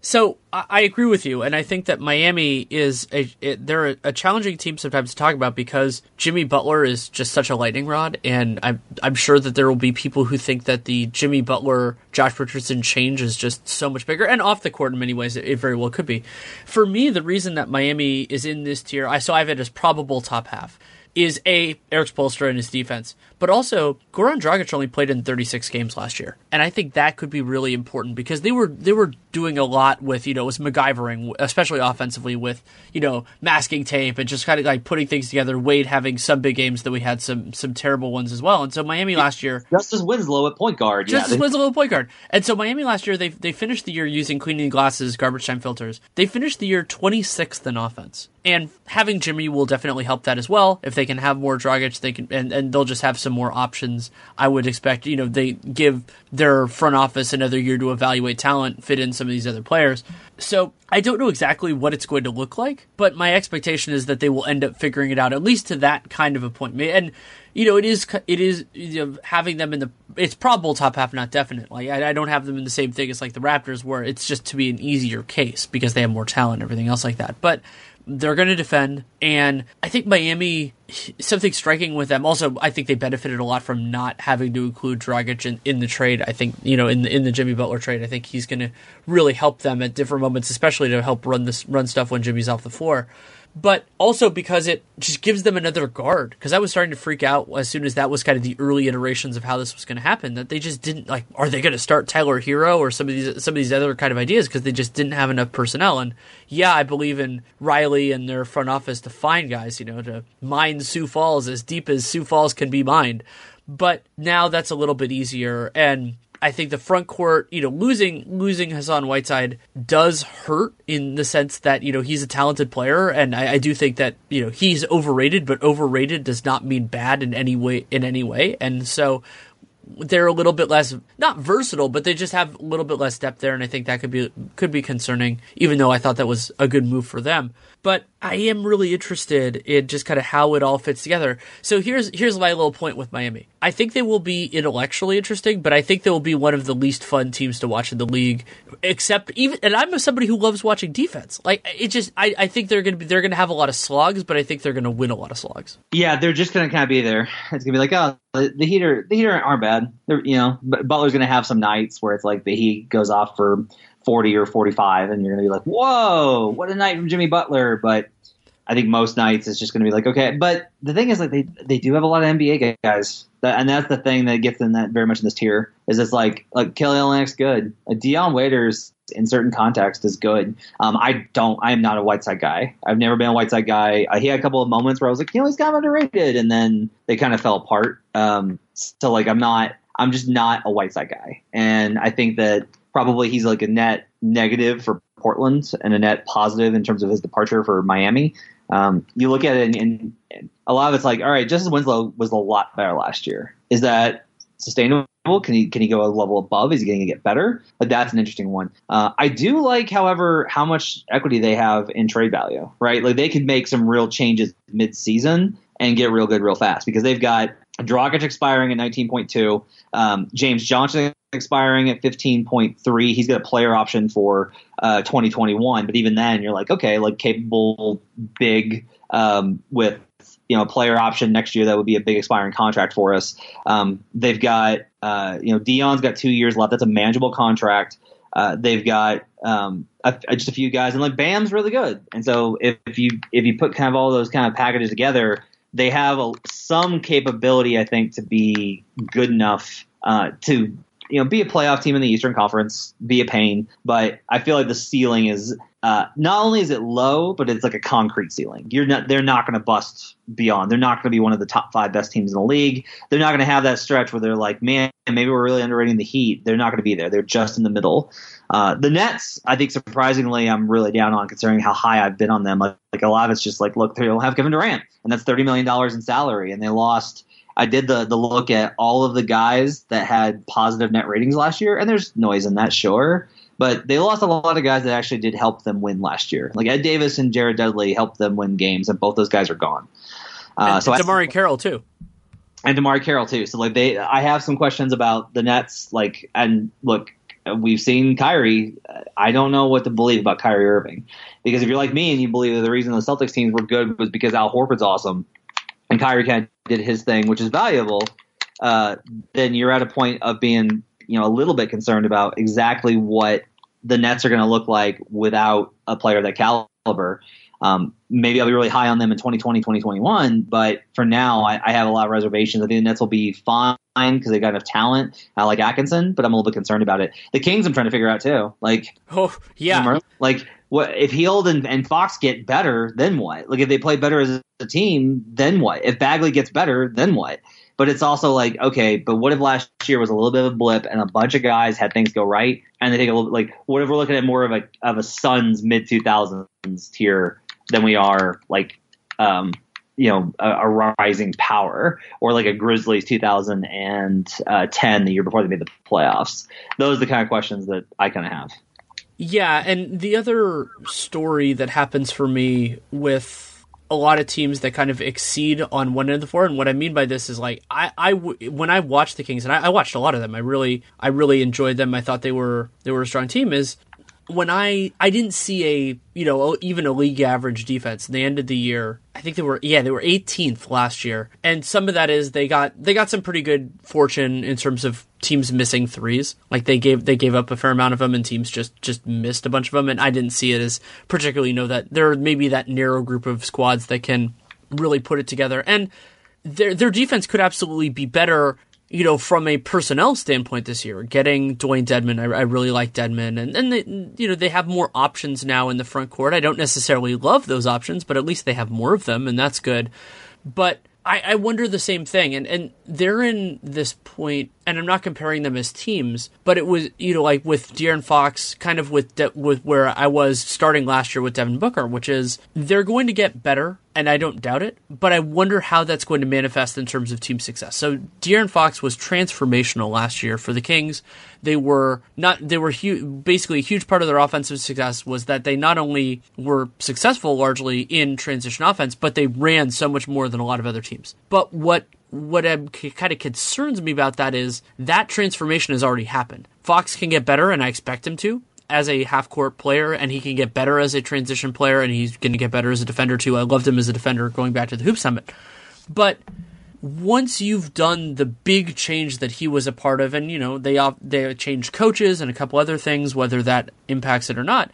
So I agree with you, and I think that Miami is a it, they're a, challenging team sometimes to talk about because Jimmy Butler is just such a lightning rod, and I'm I'm sure that there will be people who think that the Jimmy Butler Josh Richardson change is just so much bigger, and off the court in many ways it, it very well could be. For me, the reason that Miami is in this tier, I so I have it as probable top half is a Erik Spoelstra and his defense, but also Goran Dragic only played in 36 games last year, and I think that could be really important because they were they were doing a lot with you know it was MacGyvering, especially offensively with you know masking tape and just kind of like putting things together. Wade having some big games that we had some some terrible ones as well, and so Miami last year Justice Winslow at point guard, Justice yeah, Winslow at point guard, and so Miami last year they they finished the year using cleaning glasses, garbage time filters. They finished the year 26th in offense. And having Jimmy will definitely help that as well. If they can have more Dragic, they can, and, and they'll just have some more options. I would expect, you know, they give their front office another year to evaluate talent, fit in some of these other players. So I don't know exactly what it's going to look like, but my expectation is that they will end up figuring it out at least to that kind of a point. And you know, it is it is you know, having them in the it's probable top half, not definite. Like I, I, don't have them in the same thing as like the Raptors, where it's just to be an easier case because they have more talent and everything else like that. But they're going to defend, and I think Miami something striking with them. Also, I think they benefited a lot from not having to include Dragic in, in the trade. I think you know in the in the Jimmy Butler trade, I think he's going to really help them at different moments, especially to help run this run stuff when Jimmy's off the floor but also because it just gives them another guard. Because I was starting to freak out as soon as that was kind of the early iterations of how this was going to happen. That they just didn't like. Are they going to start Tyler Herro or some of these some of these other kind of ideas? Because they just didn't have enough personnel. And yeah, I believe in Riley and their front office to find guys. You know, to mine Sioux Falls as deep as Sioux Falls can be mined. But now that's a little bit easier and I think the front court, you know, losing losing Hassan Whiteside does hurt in the sense that you know he's a talented player, and I, I, do think that you know he's overrated, but overrated does not mean bad in any way in any way, and so they're a little bit less not versatile, but they just have a little bit less depth there, and I think that could be could be concerning. Even though I thought that was a good move for them, but I am really interested in just kind of how it all fits together. So here's here's my little point with Miami. I think they will be intellectually interesting, but I think they will be one of the least fun teams to watch in the league. Except even, and I'm somebody who loves watching defense. Like it just, I, I think they're gonna be they're gonna have a lot of slugs, but I think they're gonna win a lot of slugs. Yeah, they're just gonna kind of be there. It's gonna be like, oh, the, Heater, the Heater aren't bad. They're, you know, Butler's gonna have some nights where it's like the Heat goes off for 40 or 45, and you're gonna be like, whoa, what a night from Jimmy Butler, but I think most nights it's just going to be like okay. But the thing is, like they they do have a lot of NBA guys, and that's the thing that gets them that very much in this tier is it's like like Kelly Olynyk's good, a Dion Waiters in certain context is good. Um, I don't, I am not a Whiteside guy. I've never been a Whiteside guy. I, he had a couple of moments where I was like, you know, he's kind of underrated, and then they kind of fell apart. Um, so like I'm not, I'm just not a Whiteside guy, and I think that probably he's like a net negative for Portland and a net positive in terms of his departure for Miami. Um, you look at it, and, and, a lot of it's like, all right, Justice Winslow was a lot better last year. Is that sustainable? Can he can he go a level above? Is he going to get better? But that's an interesting one. Uh, I do like, however, how much equity they have in trade value. Right, like they could make some real changes mid season and get real good real fast because they've got Dragic expiring at 19.2, um, James Johnson expiring at 15.3. He's got a player option for uh, 2021, but even then, you're like, okay, like capable, big um, with you know a player option next year that would be a big expiring contract for us. Um, they've got uh, you know Dion's got two years left. That's a manageable contract. Uh, they've got um, a, just a few guys, and like Bam's really good. And so if, if you if you put kind of all those kind of packages together, they have a, some capability, I think, to be good enough uh, to you know, be a playoff team in the Eastern Conference, be a pain, but I feel like the ceiling is uh, not only is it low, but it's like a concrete ceiling. You're not, they're not going to bust beyond. They're not going to be one of the top five best teams in the league. They're not going to have that stretch where they're like, man, maybe we're really underrating the Heat. They're not going to be there. They're just in the middle. Uh, the Nets, I think, surprisingly, I'm really down on considering how high I've been on them. Like, like a lot of it's just like, look, they'll have Kevin Durant, and that's thirty million dollars in salary, and they lost I did the the look at all of the guys that had positive net ratings last year, and there's noise in that, sure. But they lost a lot of guys that actually did help them win last year. Like Ed Davis and Jared Dudley helped them win games, and both those guys are gone. Uh, and so DeMarre I, Carroll too, and DeMarre Carroll too. So like they, I have some questions about the Nets. Like, and look, we've seen Kyrie. I don't know what to believe about Kyrie Irving because if you're like me and you believe that the reason the Celtics teams were good was because Al Horford's awesome, and Kyrie kind of did his thing, which is valuable, uh, then you're at a point of being you know a little bit concerned about exactly what the Nets are going to look like without a player that caliber. Um, maybe I'll be really high on them in 2020, 2021, but for now, I, I have a lot of reservations. I think the Nets will be fine because they got enough talent. I like Atkinson, but I'm a little bit concerned about it. The Kings, I'm trying to figure out too. Like, oh yeah, like what if Hield and, and Fox get better? Then what? Like if they play better as a team, then what? If Bagley gets better, then what? But it's also like, okay, but what if last year was a little bit of a blip and a bunch of guys had things go right and they take a little like what if we're looking at more of a of a Suns mid two thousands tier than we are like um you know a, a, rising power or like a Grizzlies 2010 the year before they made the playoffs. Those are the kind of questions that I kind of have. Yeah, and the other story that happens for me with a lot of teams that kind of exceed on one end of the floor, and what I mean by this is like I, I when I watched the Kings, and I, I watched a lot of them, I really, I really enjoyed them. I thought they were they were a strong team. Is when I I didn't see a you know even a league average defense. They ended the year. I think they were yeah they were 18th last year, and some of that is they got they got some pretty good fortune in terms of teams missing threes. Like they gave they gave up a fair amount of them, and teams just just missed a bunch of them. And I didn't see it as particularly you know that there may be that narrow group of squads that can really put it together and. Their, their defense could absolutely be better you know, from a personnel standpoint this year, getting Dewayne Dedmon, I, I really like Dedmon, and and they, you know they have more options now in the front court. I don't necessarily love those options, but at least they have more of them, and that's good. But I, I wonder the same thing, and and they're in this point, and I'm not comparing them as teams, but it was you know like with De'Aaron Fox, kind of with De- with where I was starting last year with Devin Booker, which is they're going to get better and I don't doubt it, but I wonder how that's going to manifest in terms of team success. So De'Aaron Fox was transformational last year for the Kings. They were not they were hu- basically a huge part of their offensive success was that they not only were successful largely in transition offense, but they ran so much more than a lot of other teams. But what what kind of concerns me about that is that transformation has already happened. Fox can get better, and I expect him to as a half court player, and he can get better as a transition player, and he's going to get better as a defender too. I loved him as a defender going back to the Hoop Summit, but once you've done the big change that he was a part of, and you know they they changed coaches and a couple other things, whether that impacts it or not.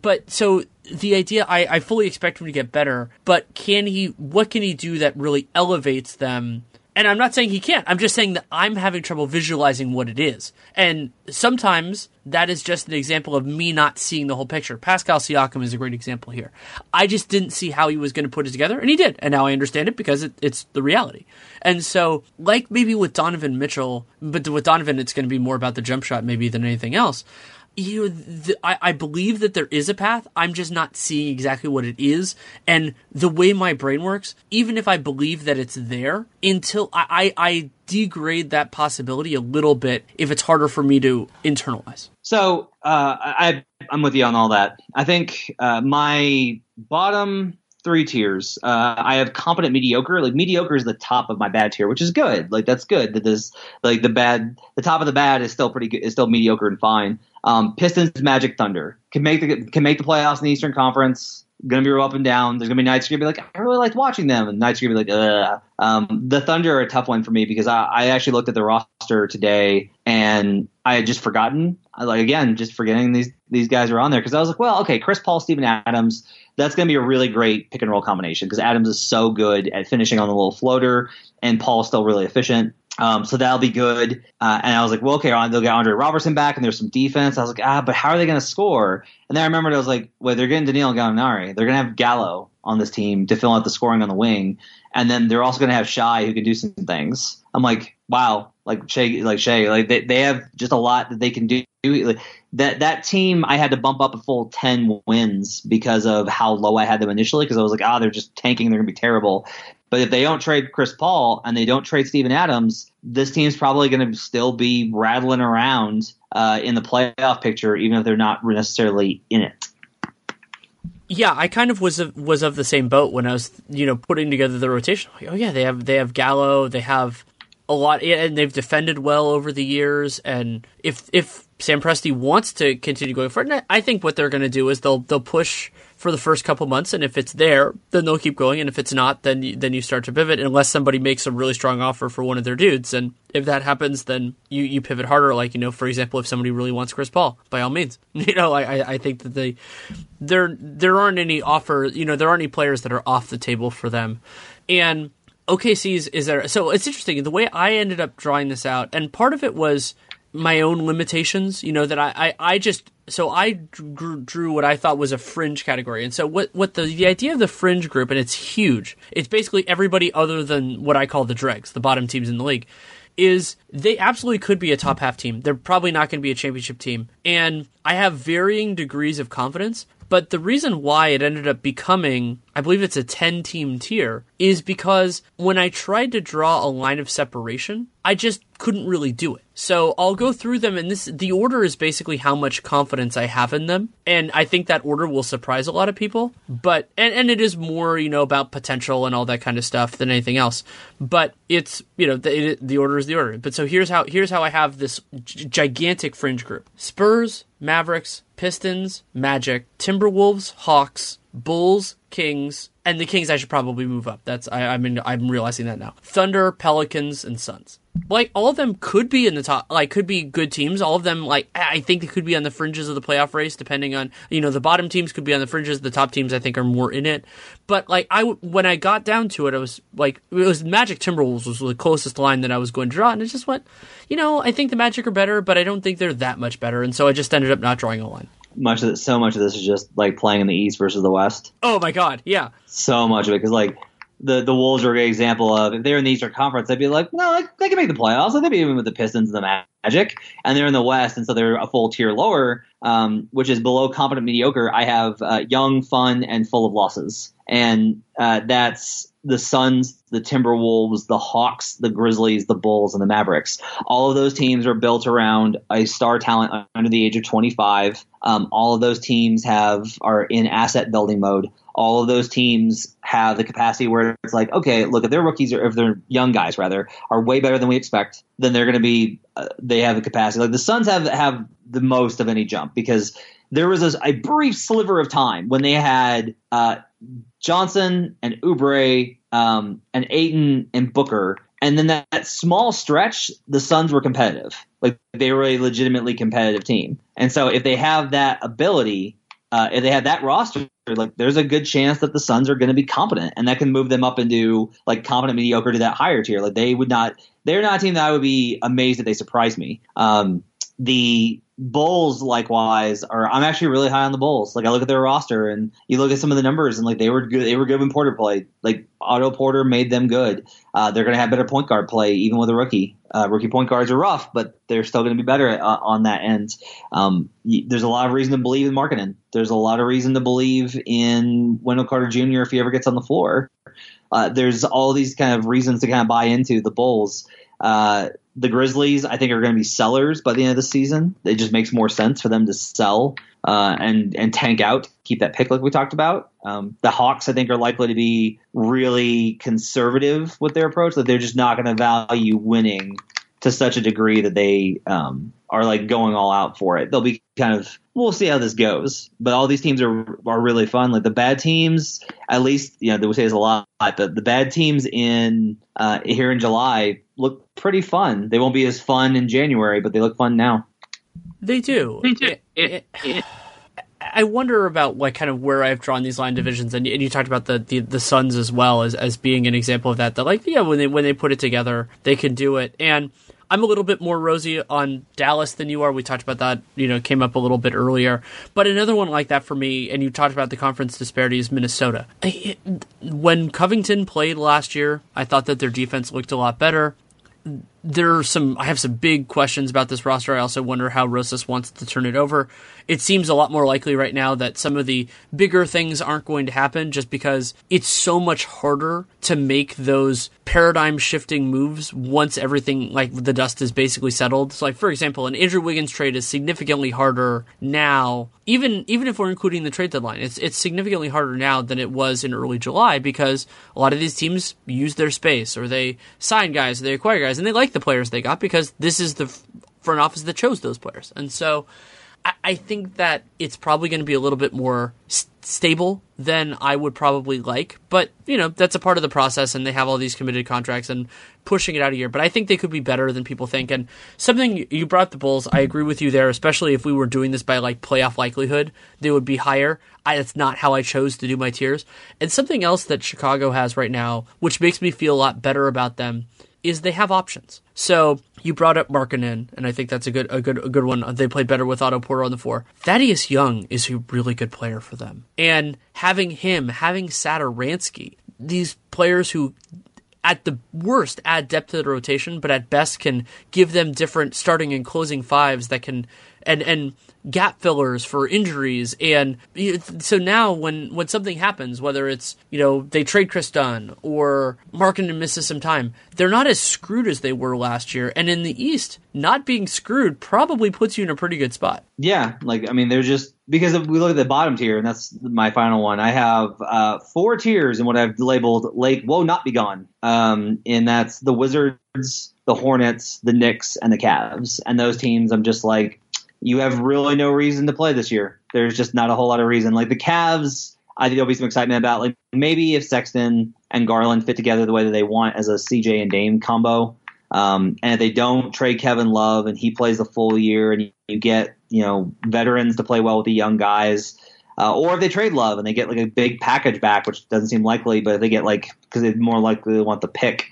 But so the idea, I, I fully expect him to get better, but can he? What can he do that really elevates them? And I'm not saying he can't. I'm just saying that I'm having trouble visualizing what it is. And sometimes that is just an example of me not seeing the whole picture. Pascal Siakam is a great example here. I just didn't see how he was going to put it together, and he did. And now I understand it because it, it's the reality. And so, like maybe with Donovan Mitchell, but with Donovan, it's going to be more about the jump shot maybe than anything else you know, I, I believe that there is a path. I'm just not seeing exactly what it is. And the way my brain works, even if I believe that it's there, until I, I, I degrade that possibility a little bit if it's harder for me to internalize. So uh, I, I'm with you on all that. I think uh, my bottom three tiers. Uh, I have competent mediocre. Like mediocre is the top of my bad tier, which is good. Like that's good. That this like the bad, the top of the bad is still pretty good. Is still mediocre and fine. Um, Pistons, Magic, Thunder can make the can make the playoffs in the Eastern Conference. Going to be real up and down. There's going to be nights you're to be like, I really liked watching them, and nights you're to be like, Ugh. Um, the Thunder are a tough one for me because I, I actually looked at the roster today and I had just forgotten. Like again, just forgetting these these guys are on there because I was like, well, okay, Chris Paul, Steven Adams that's going to be a really great pick and roll combination because Adams is so good at finishing on the little floater, and Paul's still really efficient. Um, so that'll be good. Uh, and I was like, well, okay, they'll get Andre Roberson back, and there's some defense. I was like, ah, but how are they going to score? And then I remembered I was like, well, they're getting Danilo Gallinari. They're going to have Gallo on this team to fill out the scoring on the wing, and then they're also going to have Shai who can do some things. I'm like, wow, like Shai, like Shai, like they, they have just a lot that they can do. Like, that that team, I had to bump up a full ten wins because of how low I had them initially. Because I was like, ah, oh, they're just tanking, they're gonna be terrible. But if they don't trade Chris Paul and they don't trade Steven Adams, this team's probably going to still be rattling around uh, in the playoff picture, even if they're not necessarily in it. Yeah, I kind of was of, was of the same boat when I was, you know, putting together the rotation. Like, oh yeah, they have they have Gallo, they have a lot, and they've defended well over the years. And if if Sam Presti wants to continue going forward, I think what they're going to do is they'll they'll push for the first couple months, and if it's there, then they'll keep going, and if it's not, then you, then you start to pivot unless somebody makes a really strong offer for one of their dudes, and if that happens, then you, you pivot harder. Like you know, for example, if somebody really wants Chris Paul, by all means, you know, I I think that they there there aren't any offer, you know, there aren't any players that are off the table for them, and OKC's is there. So it's interesting the way I ended up drawing this out, and part of it was my own limitations. You know that I I, I just so I drew, drew, what I thought was a fringe category, and so what what the the idea of the fringe group, and it's huge. It's basically everybody other than what I call the dregs, the bottom teams in the league. Is they absolutely could be a top half team. They're probably not going to be a championship team. And I have varying degrees of confidence, but the reason why it ended up becoming, I believe it's a 10 team tier, is because when I tried to draw a line of separation, I just couldn't really do it. So I'll go through them and this the order is basically how much confidence I have in them. And I think that order will surprise a lot of people. But and, and it is more, you know, about potential and all that kind of stuff than anything else. But it's, you know, the, it, the order is the order. But so here's how here's how I have this g- gigantic fringe group. Spurs, Mavericks, Pistons, Magic, Timberwolves, Hawks, Bulls, Kings, and the Kings I should probably move up. That's I, I'm in, I'm realizing that now. Thunder, Pelicans, and Suns. Like all of them could be in the top like could be good teams. All of them like i think they could be on the fringes of the playoff race depending on you know the bottom teams could be on the fringes. The top teams i think are more in it. But like i when i got down to it i was like it was magic timberwolves was the closest line that i was going to draw and it just went you know i think the magic are better but i don't think they're that much better. And so i just ended up not drawing a line much of it, so much of this is just like playing in the east versus the west oh my god yeah so much of it because like the the Wolves are a good example of if they're in the Eastern Conference, they'd be like, no, like, they can make the playoffs. Like, they'd be even with the Pistons and the Magic, and they're in the West, and so they're a full tier lower, um, which is below competent mediocre. I have uh, young, fun, and full of losses, and uh, that's the Suns, the Timberwolves, the Hawks, the Grizzlies, the Bulls, and the Mavericks. All of those teams are built around a star talent under the age of 25. Um, all of those teams have are in asset building mode. All of those teams have the capacity where it's like, okay, look, if their rookies or if they're young guys rather are way better than we expect, then they're going to be. Uh, they have the capacity. Like the Suns have have the most of any jump because there was a, a brief sliver of time when they had uh, Johnson and Oubre um, and Ayton and Booker. And then that, that, small stretch, the Suns were competitive. Like they were a legitimately competitive team. And so if they have that ability, uh, if they have that roster, like there's a good chance that the Suns are going to be competent, and that can move them up into like competent mediocre to that higher tier. Like they would not, they're not a team that I would be amazed if they surprise me. Um, the Bulls, likewise, are I'm actually really high on the Bulls. Like I look at their roster and you look at some of the numbers and like they were good. They were good when Porter played. Like Otto Porter made them good. Uh, they're going to have better point guard play even with a rookie. Uh, rookie point guards are rough, but they're still going to be better uh, on that end. Um, there's a lot of reason to believe in Markkanen. There's a lot of reason to believe in Wendell Carter Jr. if he ever gets on the floor. Uh, there's all these kind of reasons to kind of buy into the Bulls. Uh, the Grizzlies, I think, are going to be sellers by the end of the season. It just makes more sense for them to sell uh, and and tank out, keep that pick like we talked about. Um, the Hawks, I think, are likely to be really conservative with their approach. That they're just not going to value winning to such a degree that they um, are like going all out for it. They'll be kind of we'll see how this goes. But all these teams are are really fun. Like the bad teams, at least you know they would say there's a lot. But the bad teams in uh, here in July look pretty fun. They won't be as fun in January, but they look fun now. They do. They do. It, it, it, I wonder about like kind of where I've drawn these line divisions, and, and you talked about the, the the Suns as well as as being an example of that. That like yeah, when they when they put it together, they can do it. And I'm a little bit more rosy on Dallas than you are. We talked about that, you know, came up a little bit earlier. But another one like that for me, and you talked about the conference disparity, is Minnesota. When Covington played last year, I thought that their defense looked a lot better there are some I have some big questions about this roster. I also wonder how Rosas wants to turn it over. It seems a lot more likely right now that some of the bigger things aren't going to happen just because it's so much harder to make those paradigm shifting moves once everything like the dust is basically settled. So like for example, an Andrew Wiggins trade is significantly harder now even even if we're including the trade deadline, it's it's significantly harder now than it was in early July because a lot of these teams use their space or they sign guys, or they acquire guys, and they like the players they got because this is the front office that chose those players, and so I, think that it's probably going to be a little bit more stable than I would probably like. But, you know, that's a part of the process, and they have all these committed contracts and pushing it out a year. But I think they could be better than people think. And something you brought the Bulls, I agree with you there, especially if we were doing this by like playoff likelihood, they would be higher. I, that's not how I chose to do my tiers. And something else that Chicago has right now, which makes me feel a lot better about them, is they have options. So you brought up Markkanen, and I think that's a good a good a good one. They played better with Otto Porter on the floor. Thaddeus Young is a really good player for them, and having him, having Satoransky, these players who at the worst add depth to the rotation, but at best can give them different starting and closing fives that can and and gap fillers for injuries. And so now when, when something happens, whether it's, you know, they trade Kris Dunn or Markkanen misses some time, they're not as screwed as they were last year. And in the East, not being screwed probably puts you in a pretty good spot. Yeah. Like, I mean, they're just, because if we look at the bottom tier, and that's my final one, I have uh, four tiers in what I've labeled Lake Woe Not Be Gone. Um, and that's the Wizards, the Hornets, the Knicks, and the Cavs. And those teams, I'm just like, you have really no reason to play this year. There's just not a whole lot of reason. Like the Cavs, I think there'll be some excitement about. Like maybe if Sexton and Garland fit together the way that they want as a CJ and Dame combo, um, and if they don't trade Kevin Love and he plays the full year, and you get you know veterans to play well with the young guys. Uh, or if they trade Love and they get like a big package back, which doesn't seem likely, but if they get like because they more likely want the pick,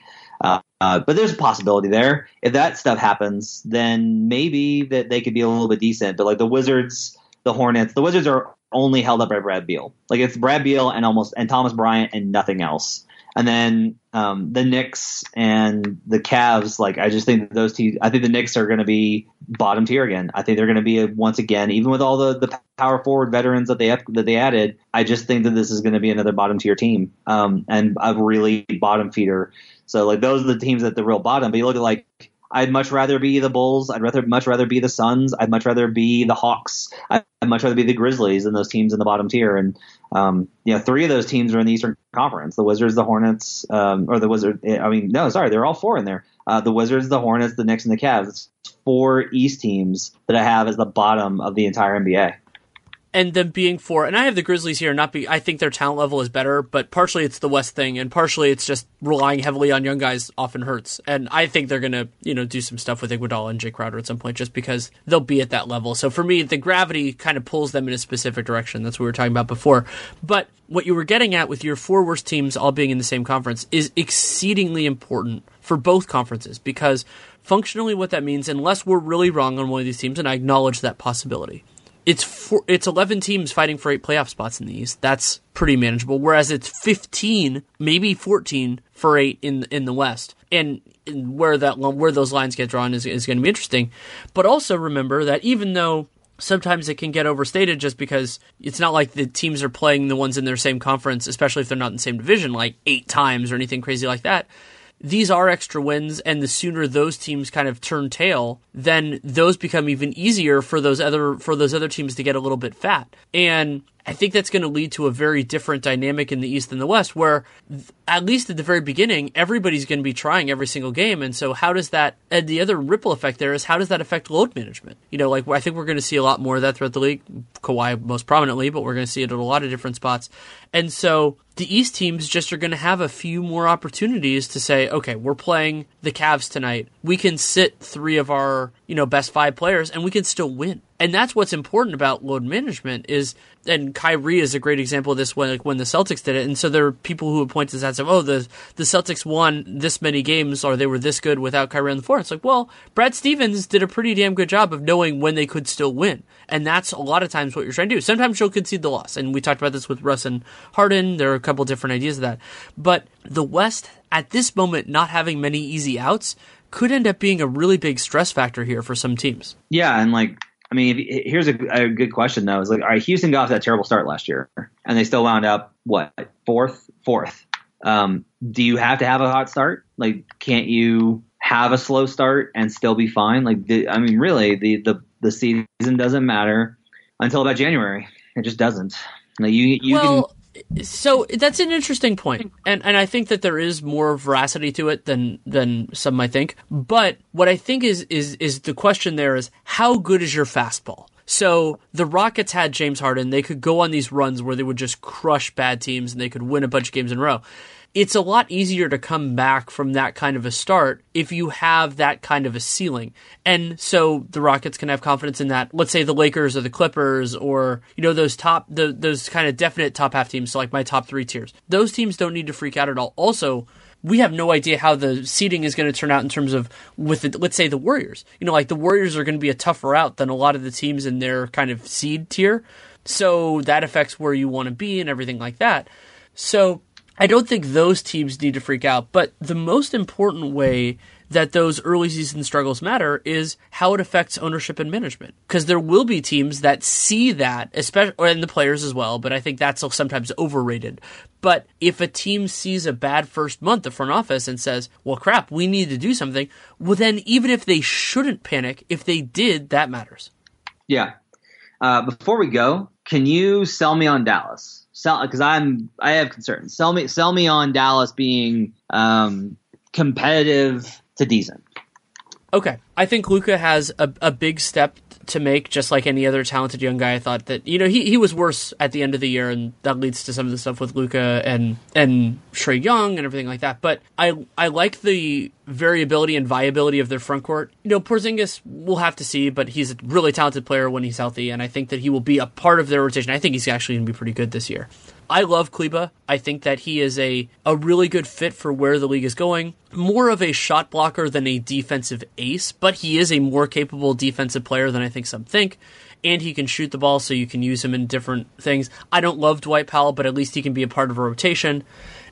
uh, but there's a possibility there. If that stuff happens, then maybe that they could be a little bit decent. But like the Wizards, the Hornets, the Wizards are only held up by Brad Beal. Like it's Brad Beal and almost and Thomas Bryant and nothing else. And then um, the Knicks and the Cavs, like I just think those two. I think the Knicks are going to be bottom tier again. I think they're going to be once again, even with all the, the power forward veterans that they have, that they added. I just think that this is going to be another bottom tier team um, and a really bottom feeder. So like those are the teams at the real bottom. But you look at like I'd much rather be the Bulls. I'd rather much rather be the Suns. I'd much rather be the Hawks. I'd much rather be the Grizzlies than those teams in the bottom tier. And um, you know, three of those teams are in the Eastern Conference: the Wizards, the Hornets, um, or the Wizards. I mean, no, sorry, they're all four in there. Uh, the Wizards, the Hornets, the Knicks, and the Cavs. It's four East teams that I have as the bottom of the entire NBA and them being four. And I have the Grizzlies here. Not be. I think their talent level is better, but partially it's the West thing, and partially it's just relying heavily on young guys often hurts. And I think they're gonna, you know, do some stuff with Iguodala and Jae Crowder at some point, just because they'll be at that level. So for me, the gravity kind of pulls them in a specific direction. That's what we were talking about before. But what you were getting at with your four worst teams all being in the same conference is exceedingly important for both conferences because functionally what that means, unless we're really wrong on one of these teams, and I acknowledge that possibility it's four, it's 11 teams fighting for eight playoff spots in the East. That's pretty manageable. Whereas it's 15, maybe 14 for eight in in the West. And where that where those lines get drawn is is going to be interesting. But also remember that even though sometimes it can get overstated just because it's not like the teams are playing the ones in their same conference, especially if they're not in the same division, like eight times or anything crazy like that these are extra wins, and the sooner those teams kind of turn tail, then those become even easier for those other for those other teams to get a little bit fat. And I think that's going to lead to a very different dynamic in the East and the West, where at least at the very beginning, everybody's going to be trying every single game. And so, how does that, and the other ripple effect there is how does that affect load management? You know, like I think we're going to see a lot more of that throughout the league, Kawhi most prominently, but we're going to see it at a lot of different spots. And so, the East teams just are going to have a few more opportunities to say, okay, we're playing the Cavs tonight. We can sit three of our, you know, best five players and we can still win and that's what's important about load management is and Kyrie is a great example of this when like when the Celtics did it. And so there are people who would point to that and say, Oh, the the Celtics won this many games or they were this good without Kyrie on the floor. It's like, well, Brad Stevens did a pretty damn good job of knowing when they could still win. And that's a lot of times what you're trying to do. Sometimes you'll concede the loss. And we talked about this with Russ and Harden. There are a couple different ideas of that. But the West at this moment not having many easy outs could end up being a really big stress factor here for some teams. Yeah, and like I mean, if, here's a, a, good question though. Is like, all right, Houston got off that terrible start last year, and they still wound up what fourth, fourth. Um, do you have to have a hot start? Like, can't you have a slow start and still be fine? Like, the, I mean, really, the, the the season doesn't matter until about January. It just doesn't. Like, you you well, can so that's an interesting point, and and I think that there is more veracity to it than than some might think. But what I think is is is the question there is how good is your fastball? So the Rockets had James Harden; they could go on these runs where they would just crush bad teams and they could win a bunch of games in a row it's a lot easier to come back from that kind of a start if you have that kind of a ceiling. And so the Rockets can have confidence in that. Let's say the Lakers or the Clippers or, you know, those top, the, those kind of definite top half teams, so like my top three tiers. Those teams don't need to freak out at all. Also, we have no idea how the seeding is going to turn out in terms of with the, let's say the Warriors. You know, like the Warriors are going to be a tougher out than a lot of the teams in their kind of seed tier. So that affects where you want to be and everything like that. So I don't think those teams need to freak out, but the most important way that those early season struggles matter is how it affects ownership and management. Because there will be teams that see that, especially and the players as well. But I think that's sometimes overrated. But if a team sees a bad first month, the front office, and says, "Well, crap, we need to do something," well, then even if they shouldn't panic, if they did, that matters. Yeah. Uh, before we go, can you sell me on Dallas? Sell because I'm I have concerns. Sell me sell me on Dallas being um, competitive to decent. Okay, I think Luka has a, a big step to make, just like any other talented young guy. I thought that you know he, he was worse at the end of the year, and that leads to some of the stuff with Luka and and Trae Young and everything like that. But I I like the variability and viability of their front court. You know, Porzingis we'll have to see, but he's a really talented player when he's healthy, and I think that he will be a part of their rotation. I think he's actually going to be pretty good this year. I love Kleber. I think that he is a, a really good fit for where the league is going. More of a shot blocker than a defensive ace, but he is a more capable defensive player than I think some think. And he can shoot the ball, so you can use him in different things. I don't love Dwight Powell, but at least he can be a part of a rotation.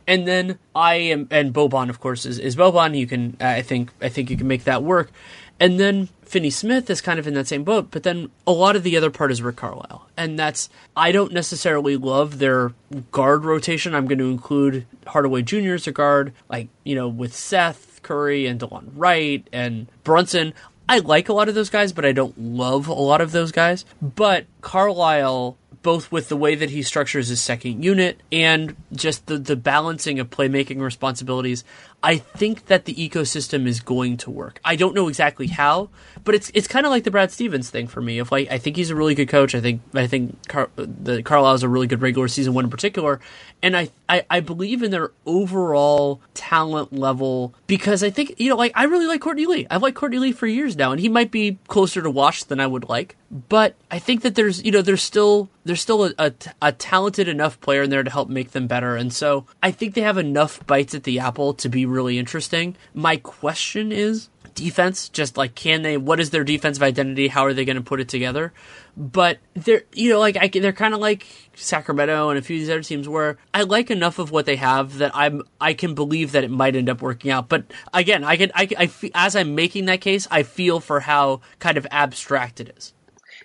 And then I am, and Boban, of course, is, is Boban. You can, I think, I think you can make that work. And then Finney Smith is kind of in that same boat, but then a lot of the other part is Rick Carlisle. And that's, I don't necessarily love their guard rotation. I'm going to include Hardaway Jr. as a guard, like, you know, with Seth Curry and DeLon Wright and Brunson. I like a lot of those guys, but I don't love a lot of those guys. But Carlisle both with the way that he structures his second unit and just the, the balancing of playmaking responsibilities. I think that the ecosystem is going to work. I don't know exactly how, but it's it's kind of like the Brad Stevens thing for me. If like I think he's a really good coach. I think I think Car- the Carlisle is a really good regular season one in particular, and I, I I believe in their overall talent level because I think you know like I really like Courtney Lee. I've liked Courtney Lee for years now, and he might be closer to Wash than I would like, but I think that there's you know there's still there's still a, a, a talented enough player in there to help make them better, and so I think they have enough bites at the apple to be really interesting. My question is defense, just like can they? What is their defensive identity? How are they going to put it together? But they're you know like I, they're kind of like Sacramento and a few of these other teams where I like enough of what they have that I'm I can believe that it might end up working out. But again, I can I, I as I'm making that case, I feel for how kind of abstract it is.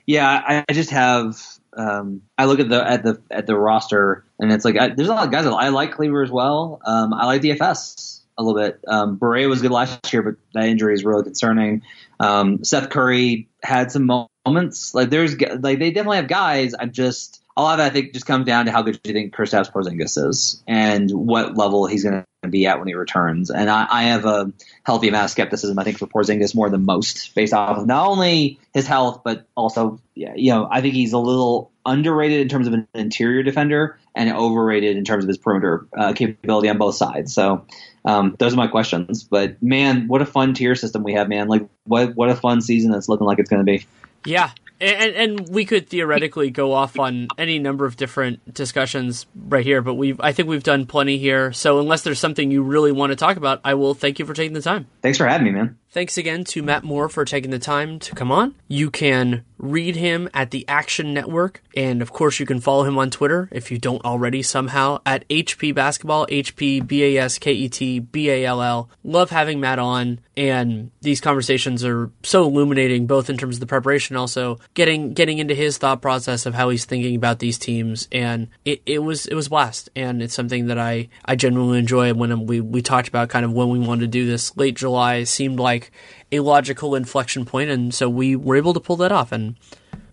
Yeah, I just have um, I look at the at the at the roster, and it's like I, there's a lot of guys. I like Kleber as well. Um, I like DFS a little bit. Um, Barea was good last year, but that injury is really concerning. Um, Seth Curry had some moments. Like there's like they definitely have guys. I'm just a lot of that I think just comes down to how good you think Kristaps Porzingis is and what level he's going to be at when he returns. And I, I, have a healthy amount of skepticism, I think, for Porzingis more than most, based off of not only his health but also, you know, I think he's a little underrated in terms of an interior defender and overrated in terms of his perimeter uh, capability on both sides. So. Um, those are my questions, but man, what a fun tier system we have, man! Like, what what a fun season it's looking like it's going to be. Yeah, and, and we could theoretically go off on any number of different discussions right here, but we I think we've done plenty here. So unless there's something you really want to talk about, I will thank you for taking the time. Thanks for having me, man. Thanks again to Matt Moore for taking the time to come on. You can read him at the Action Network, and of course, you can follow him on Twitter if you don't already somehow at HP Basketball, HP B A S K E T B A L L. Love having Matt on, and these conversations are so illuminating, both in terms of the preparation, also getting getting into his thought process of how he's thinking about these teams, and it, it was it was blast, and it's something that I I genuinely enjoy. When we we talked about kind of when we wanted to do this, late July seemed like a logical inflection point, and so we were able to pull that off. And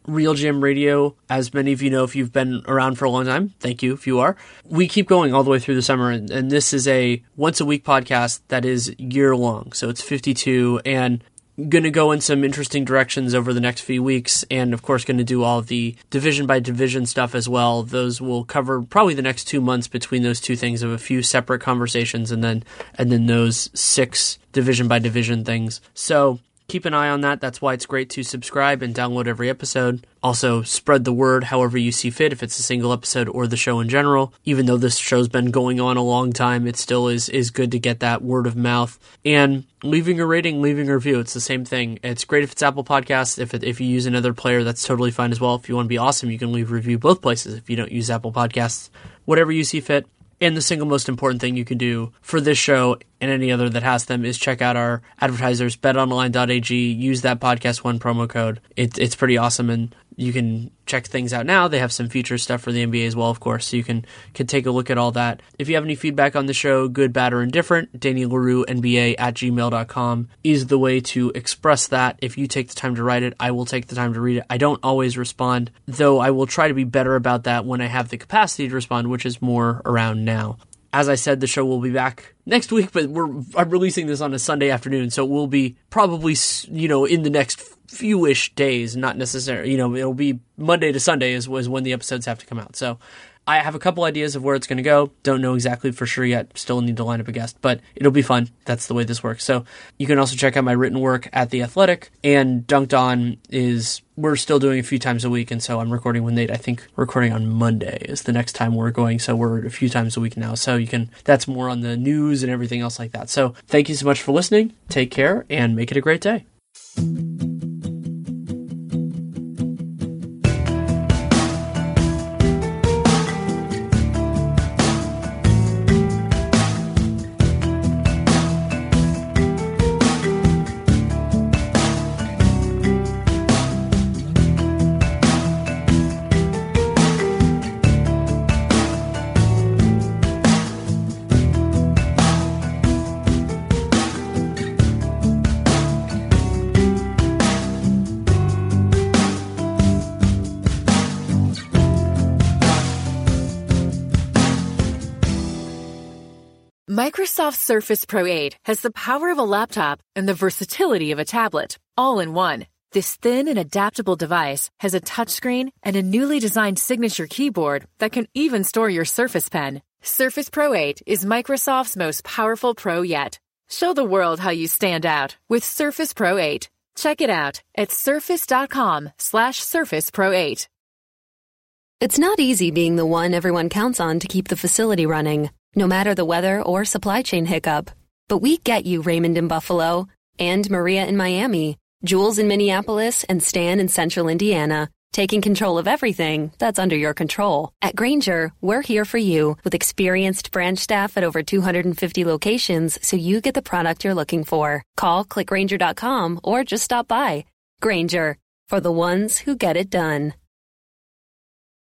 RealGM Radio, as many of you know, if you've been around for a long time, thank you if you are. We keep going all the way through the summer, and, and this is a once a week podcast that is year long. So it's 52, and going to go in some interesting directions over the next few weeks and of course going to do all the division by division stuff as well. Those will cover probably the next 2 months between those two things of a few separate conversations and then and then those six division by division things. So keep an eye on that. That's why it's great to subscribe and download every episode. Also, spread the word however you see fit, if it's a single episode or the show in general. Even though this show's been going on a long time, it still is, is good to get that word of mouth. And leaving a rating, leaving a review, it's the same thing. It's great if it's Apple Podcasts. If, it, if you use another player, that's totally fine as well. If you want to be awesome, you can leave review both places if you don't use Apple Podcasts. Whatever you see fit. And the single most important thing you can do for this show and any other that has them is check out our advertisers, betonline.ag. Use that podcast one promo code. It, it's pretty awesome, and you can check things out now. They have some future stuff for the NBA as well, of course, so you can can take a look at all that. If you have any feedback on the show, good, bad, or indifferent, Danny Leroux, NBA at gmail.com is the way to express that. If you take the time to write it, I will take the time to read it. I don't always respond, though I will try to be better about that when I have the capacity to respond, which is more around now as I said, the show will be back next week, but we're I'm releasing this on a Sunday afternoon, so it will be probably you know in the next fewish days, not necessarily you know it'll be Monday to Sunday is was when the episodes have to come out. So I have a couple ideas of where it's going to go. Don't know exactly for sure yet. Still need to line up a guest, but it'll be fun. That's the way this works. So you can also check out my written work at The Athletic. And Dunked On is, we're still doing a few times a week. And so I'm recording with Nate. I think recording on Monday is the next time we're going. So we're a few times a week now. So you can, that's more on the news and everything else like that. So thank you so much for listening. Take care and make it a great day. Microsoft Surface Pro 8 has the power of a laptop and the versatility of a tablet, all in one. This thin and adaptable device has a touchscreen and a newly designed signature keyboard that can even store your Surface Pen. Surface Pro 8 is Microsoft's most powerful pro yet. Show the world how you stand out with Surface Pro 8. Check it out at surface.com slash surface pro 8. It's not easy being the one everyone counts on to keep the facility running, no matter the weather or supply chain hiccup. But we get you, Raymond in Buffalo, and Maria in Miami, Jules in Minneapolis, and Stan in Central Indiana, taking control of everything that's under your control. At Grainger, we're here for you with experienced branch staff at over 250 locations so you get the product you're looking for. Call clickgrainger.com or just stop by. Grainger, for the ones who get it done.